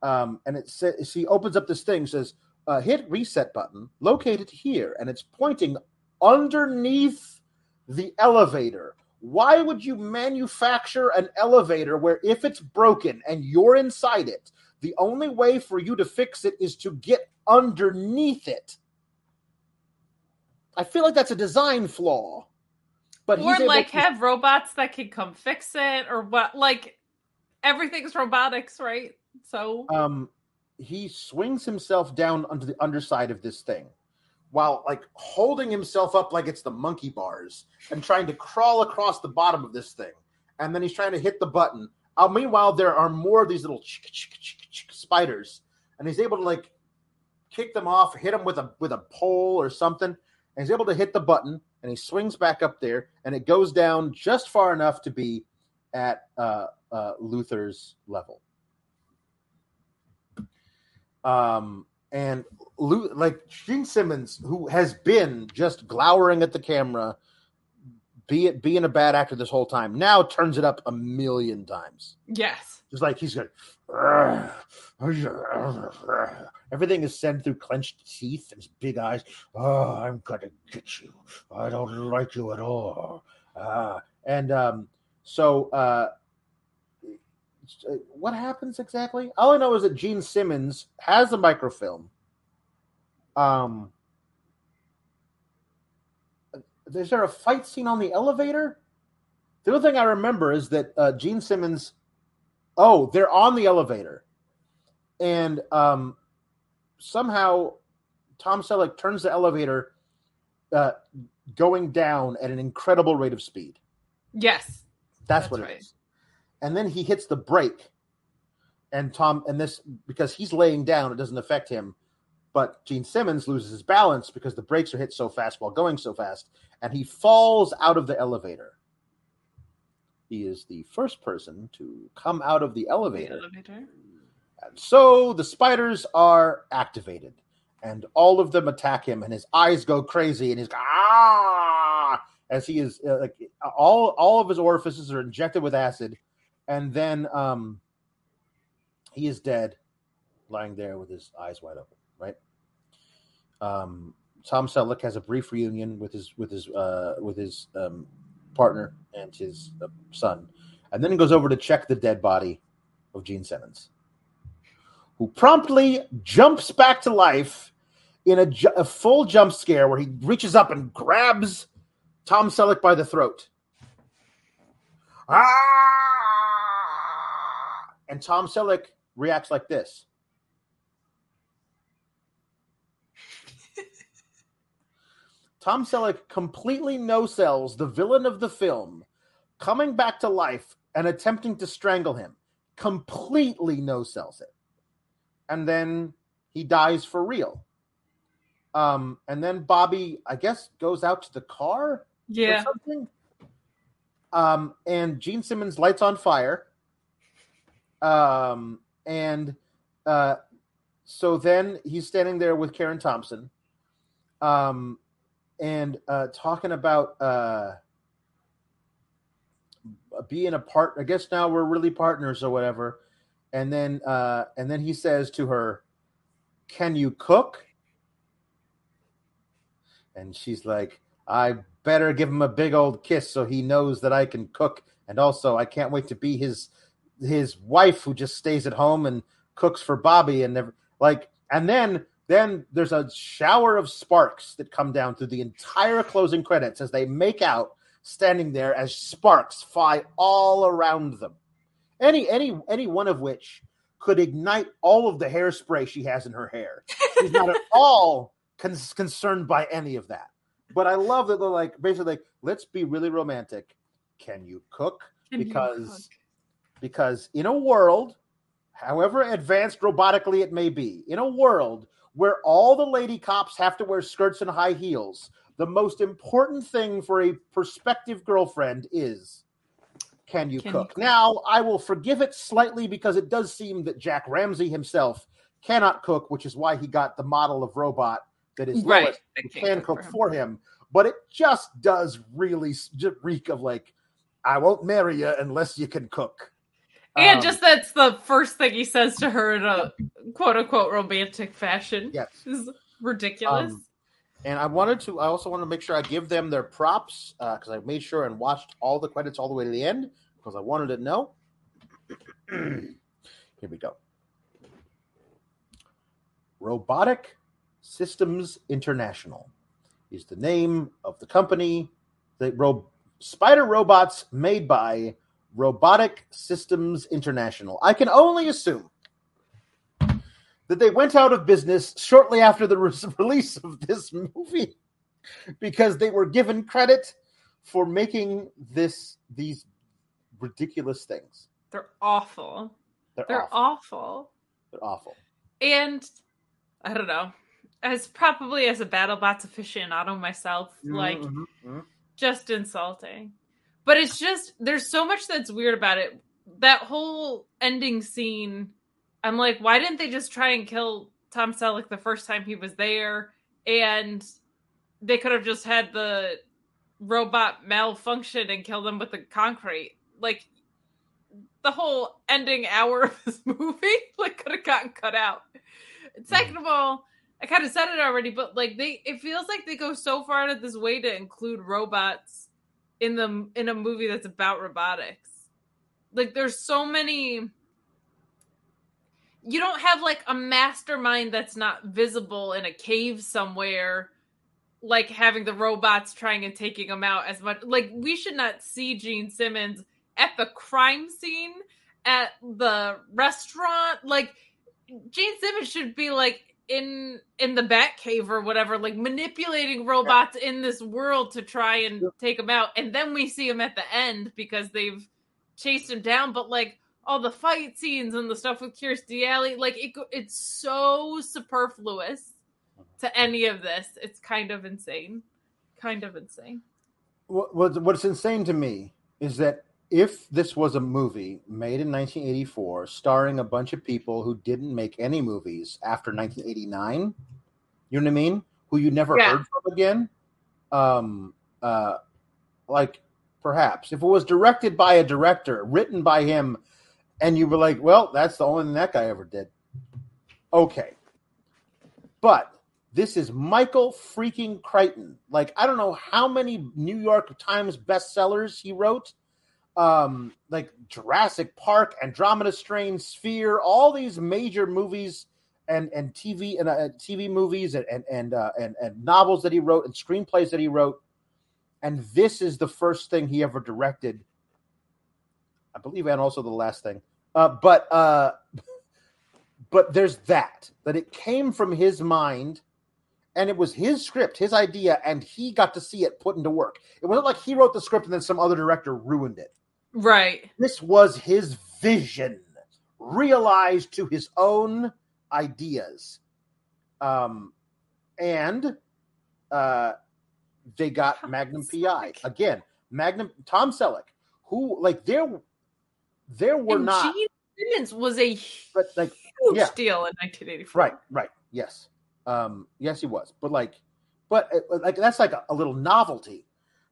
Um, and it says he opens up this thing, says, uh, hit reset button located here, and it's pointing underneath the elevator. Why would you manufacture an elevator where if it's broken and you're inside it, the only way for you to fix it is to get underneath it? I feel like that's a design flaw. But or like to... have robots that can come fix it, or what? Like everything's robotics, right? So um, he swings himself down onto the underside of this thing while like holding himself up like it's the monkey bars and trying to crawl across the bottom of this thing. And then he's trying to hit the button. Uh, meanwhile, there are more of these little spiders, and he's able to like kick them off, hit them with a with a pole or something. And he's able to hit the button, and he swings back up there, and it goes down just far enough to be at uh, uh, Luther's level. Um, and like Gene Simmons, who has been just glowering at the camera, be it being a bad actor this whole time, now turns it up a million times. Yes, just like he's going. Everything is said through clenched teeth and his big eyes. Oh, I'm gonna get you. I don't like you at all. Uh, and um, so uh, what happens exactly? All I know is that Gene Simmons has a microfilm. Um, is there a fight scene on the elevator? The other thing I remember is that uh, Gene Simmons. Oh, they're on the elevator, and um, somehow Tom Selleck turns the elevator uh, going down at an incredible rate of speed. Yes. That's, That's what right. it is. And then he hits the brake, and Tom and this because he's laying down, it doesn't affect him. But Gene Simmons loses his balance because the brakes are hit so fast while going so fast, and he falls out of the elevator. He is the first person to come out of the elevator. The elevator. And so the spiders are activated, and all of them attack him, and his eyes go crazy, and he's ah as he is uh, like all all of his orifices are injected with acid, and then um he is dead, lying there with his eyes wide open. Right. Um, Tom Selleck has a brief reunion with his with his uh, with his um, partner and his uh, son, and then he goes over to check the dead body of Gene Simmons, who promptly jumps back to life in a, ju- a full jump scare where he reaches up and grabs Tom Selleck by the throat. Ah! And Tom Selleck reacts like this. Tom Selleck completely no sells the villain of the film coming back to life and attempting to strangle him. Completely no sells it. And then he dies for real. Um, and then Bobby, I guess, goes out to the car. Yeah. Um, and Gene Simmons lights on fire. Um, and uh, so then he's standing there with Karen Thompson. Um, and uh, talking about uh, being a part. I guess now we're really partners or whatever. And then uh, and then he says to her, "Can you cook?" And she's like, "I better give him a big old kiss so he knows that I can cook." And also, I can't wait to be his his wife who just stays at home and cooks for Bobby and never like. And then then there's a shower of sparks that come down through the entire closing credits as they make out standing there as sparks fly all around them. Any any any one of which could ignite all of the hairspray she has in her hair. She's not at all con- concerned by any of that. But I love that they're like basically like, let's be really romantic. Can you cook? Can because you cook? Because in a world, however advanced robotically it may be, in a world where all the lady cops have to wear skirts and high heels, the most important thing for a prospective girlfriend is can you, can cook? you cook? Now, I will forgive it slightly because it does seem that Jack Ramsay himself cannot cook, which is why he got the model of robot that is right. who can cook for him. for him. But it just does really reek of like, I won't marry you unless you can cook. And um, just that's the first thing he says to her in a quote unquote romantic fashion. Yes. Is ridiculous. Um, and I wanted to, I also want to make sure I give them their props because uh, I made sure and watched all the credits all the way to the end because I wanted to know. Here we go. Robotic Systems International is the name of the company. The ro- spider robots made by Robotic Systems International. I can only assume that they went out of business shortly after the re- release of this movie because they were given credit for making this these ridiculous things. They're awful. They're, They're awful. awful. They're awful. And I don't know. As probably as a BattleBots aficionado myself, mm-hmm, like mm-hmm. just insulting. But it's just there's so much that's weird about it. That whole ending scene, I'm like, why didn't they just try and kill Tom Selleck the first time he was there? And they could have just had the robot malfunction and killed him with the concrete. Like the whole ending hour of this movie, like could have gotten cut out. Hmm. Second of all, I kind of said it already, but like they, it feels like they go so far out of this way to include robots in the in a movie that's about robotics. Like there's so many you don't have like a mastermind that's not visible in a cave somewhere like having the robots trying and taking them out as much like we should not see Gene Simmons at the crime scene at the restaurant like Gene Simmons should be like in in the bat cave or whatever like manipulating robots yeah. in this world to try and take them out and then we see him at the end because they've chased him down, but like all the fight scenes and the stuff with Kirstie Alley, like it, it's so superfluous to uh-huh. any of this. It's kind of insane, kind of insane. What, what's insane to me is that if this was a movie made in 1984 starring a bunch of people who didn't make any movies after 1989 you know what i mean who you never yeah. heard from again um uh like perhaps if it was directed by a director written by him and you were like well that's the only thing that guy ever did okay but this is Michael freaking Crichton. Like, I don't know how many New York Times bestsellers he wrote um, like Jurassic Park, Andromeda Strain, Sphere, all these major movies and and TV and uh, TV movies and and and, uh, and and novels that he wrote and screenplays that he wrote, and this is the first thing he ever directed. I believe, and also the last thing. Uh, but uh, but there's that that it came from his mind and it was his script, his idea, and he got to see it put into work. It wasn't like he wrote the script and then some other director ruined it. Right. This was his vision realized to his own ideas. Um, and uh, they got Tom Magnum PI again. Magnum Tom Selleck, who like there, there were and not. Gene Simmons was a but like huge yeah. deal in 1984. Right, right, yes, um, yes, he was. But like, but uh, like that's like a, a little novelty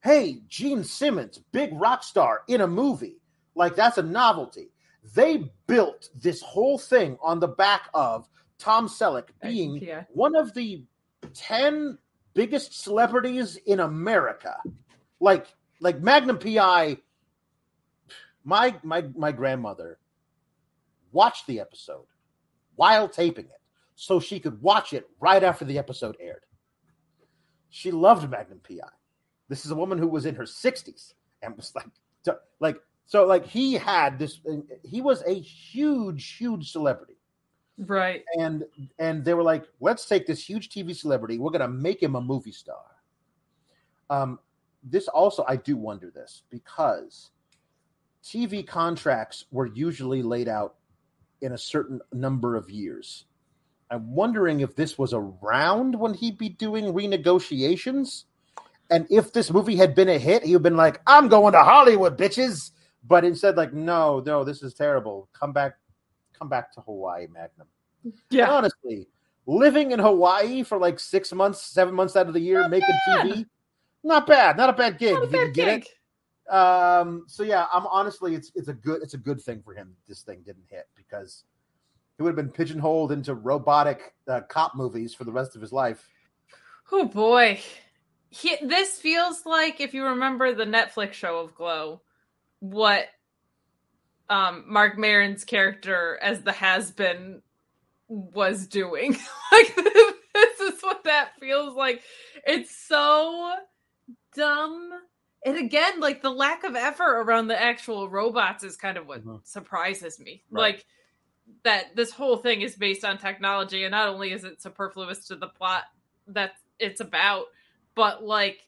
hey, Gene Simmons, big rock star in a movie. Like that's a novelty. They built this whole thing on the back of Tom Selleck being yeah. one of the 10 biggest celebrities in America. Like like Magnum PI my my my grandmother watched the episode while taping it so she could watch it right after the episode aired. She loved Magnum PI. This is a woman who was in her 60s and was like, like, so like he had this, he was a huge, huge celebrity. Right. And, and they were like, let's take this huge TV celebrity. We're going to make him a movie star. Um, this also, I do wonder this because TV contracts were usually laid out in a certain number of years. I'm wondering if this was around when he'd be doing renegotiations and if this movie had been a hit, he would have been like, I'm going to Hollywood, bitches. But instead, like, no, no, this is terrible. Come back, come back to Hawaii, Magnum. Yeah. And honestly, living in Hawaii for like six months, seven months out of the year, not making bad. TV, not bad. Not a bad gig. Not a bad gig. It. Um, so yeah, I'm honestly, it's it's a good it's a good thing for him. This thing didn't hit because he would have been pigeonholed into robotic uh, cop movies for the rest of his life. Oh boy he, this feels like if you remember the Netflix show of Glow, what um Marc Maron's character as the has been was doing. like this is what that feels like. It's so dumb. And again, like the lack of effort around the actual robots is kind of what mm-hmm. surprises me. Right. Like that this whole thing is based on technology, and not only is it superfluous to the plot that it's about, but like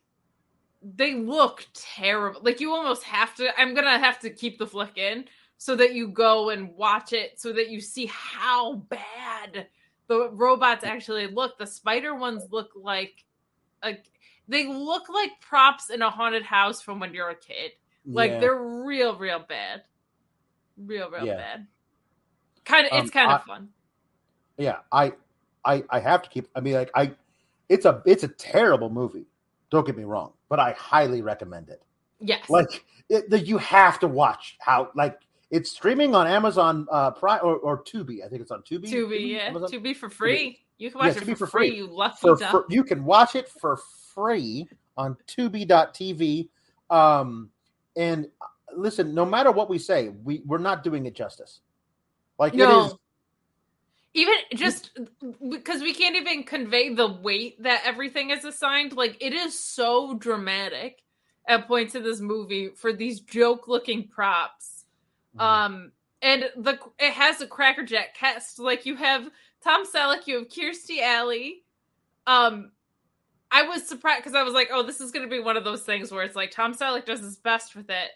they look terrible. Like you almost have to. I'm gonna have to keep the flick in so that you go and watch it, so that you see how bad the robots actually look. The spider ones look like a, they look like props in a haunted house from when you're a kid. Like yeah. they're real, real bad, real, real yeah. bad. Kind of, um, it's kind of fun. Yeah, I, I, I have to keep. I mean, like I it's a it's a terrible movie. Don't get me wrong, but I highly recommend it. Yes, like it, you have to watch how like it's streaming on Amazon uh Prime or, or Tubi. I think it's on Tubi. Tubi, Tubi yeah, Amazon? Tubi for free. Tubi. You can watch yeah, it for, for free. free. You lucky for, for, You can watch it for free on Tubi.tv. Um, and uh, listen, no matter what we say, we we're not doing it justice. Like no. it is even just because we can't even convey the weight that everything is assigned like it is so dramatic at points in this movie for these joke looking props mm-hmm. um and the it has a crackerjack cast like you have tom selleck you have kirstie alley um i was surprised because i was like oh this is going to be one of those things where it's like tom selleck does his best with it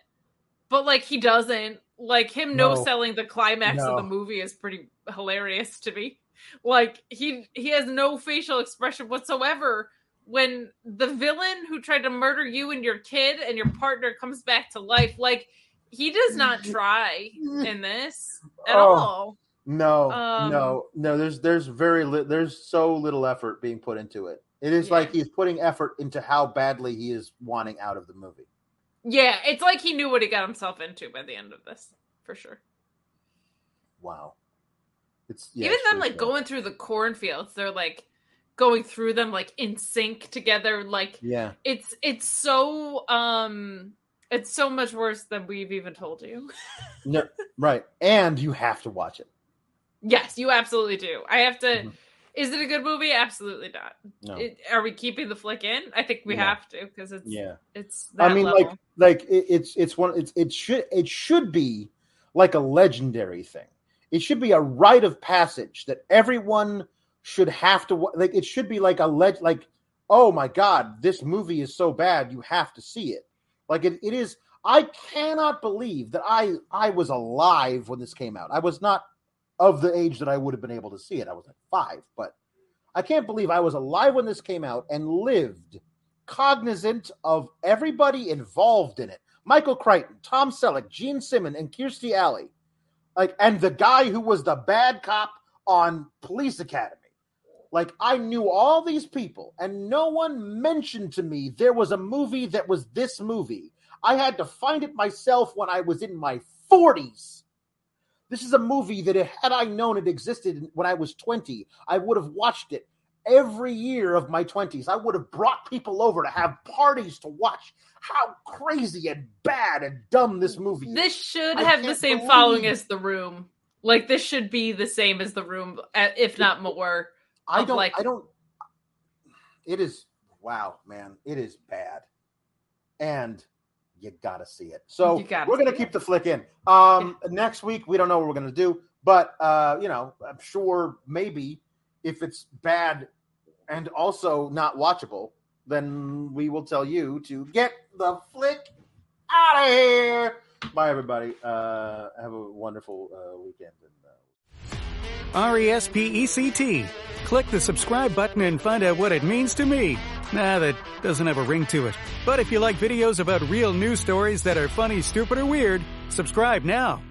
but like he doesn't. Like him no, no selling the climax no. of the movie is pretty hilarious to me. Like he he has no facial expression whatsoever when the villain who tried to murder you and your kid and your partner comes back to life. Like he does not try in this at oh, all. No, um, no, no. There's there's very li- there's so little effort being put into it. It is yeah. like he's putting effort into how badly he is wanting out of the movie. Yeah, it's like he knew what he got himself into by the end of this, for sure. Wow. It's yeah, even them like going through the cornfields, they're like going through them like in sync together. Like yeah, it's it's so um it's so much worse than we've even told you. no, right, and you have to watch it. Yes, you absolutely do. I have to. Mm-hmm. Is it a good movie? Absolutely not. No. It, are we keeping the flick in? I think we have to because it's yeah. It's. I mean, level. like, like it, it's it's one. It's it should it should be like a legendary thing. It should be a rite of passage that everyone should have to like. It should be like a leg. Like, oh my god, this movie is so bad, you have to see it. Like it, it is. I cannot believe that I I was alive when this came out. I was not of the age that I would have been able to see it. I was like five, but I can't believe I was alive when this came out and lived cognizant of everybody involved in it. Michael Crichton, Tom Selleck, Gene Simmons, and Kirstie Alley. Like, and the guy who was the bad cop on Police Academy. Like, I knew all these people, and no one mentioned to me there was a movie that was this movie. I had to find it myself when I was in my 40s this is a movie that, had I known it existed when I was 20, I would have watched it every year of my 20s. I would have brought people over to have parties to watch how crazy and bad and dumb this movie is. This should I have the same believe... following as The Room. Like, this should be the same as The Room, if not more. I don't, like... I don't, it is, wow, man, it is bad. And you gotta see it. So we're gonna keep it. the flick in. Um, next week we don't know what we're gonna do, but uh, you know, I'm sure maybe if it's bad and also not watchable, then we will tell you to get the flick out of here. Bye, everybody. Uh, have a wonderful uh, weekend. R E S P E C T. Click the subscribe button and find out what it means to me. Nah, that doesn't have a ring to it. But if you like videos about real news stories that are funny, stupid, or weird, subscribe now.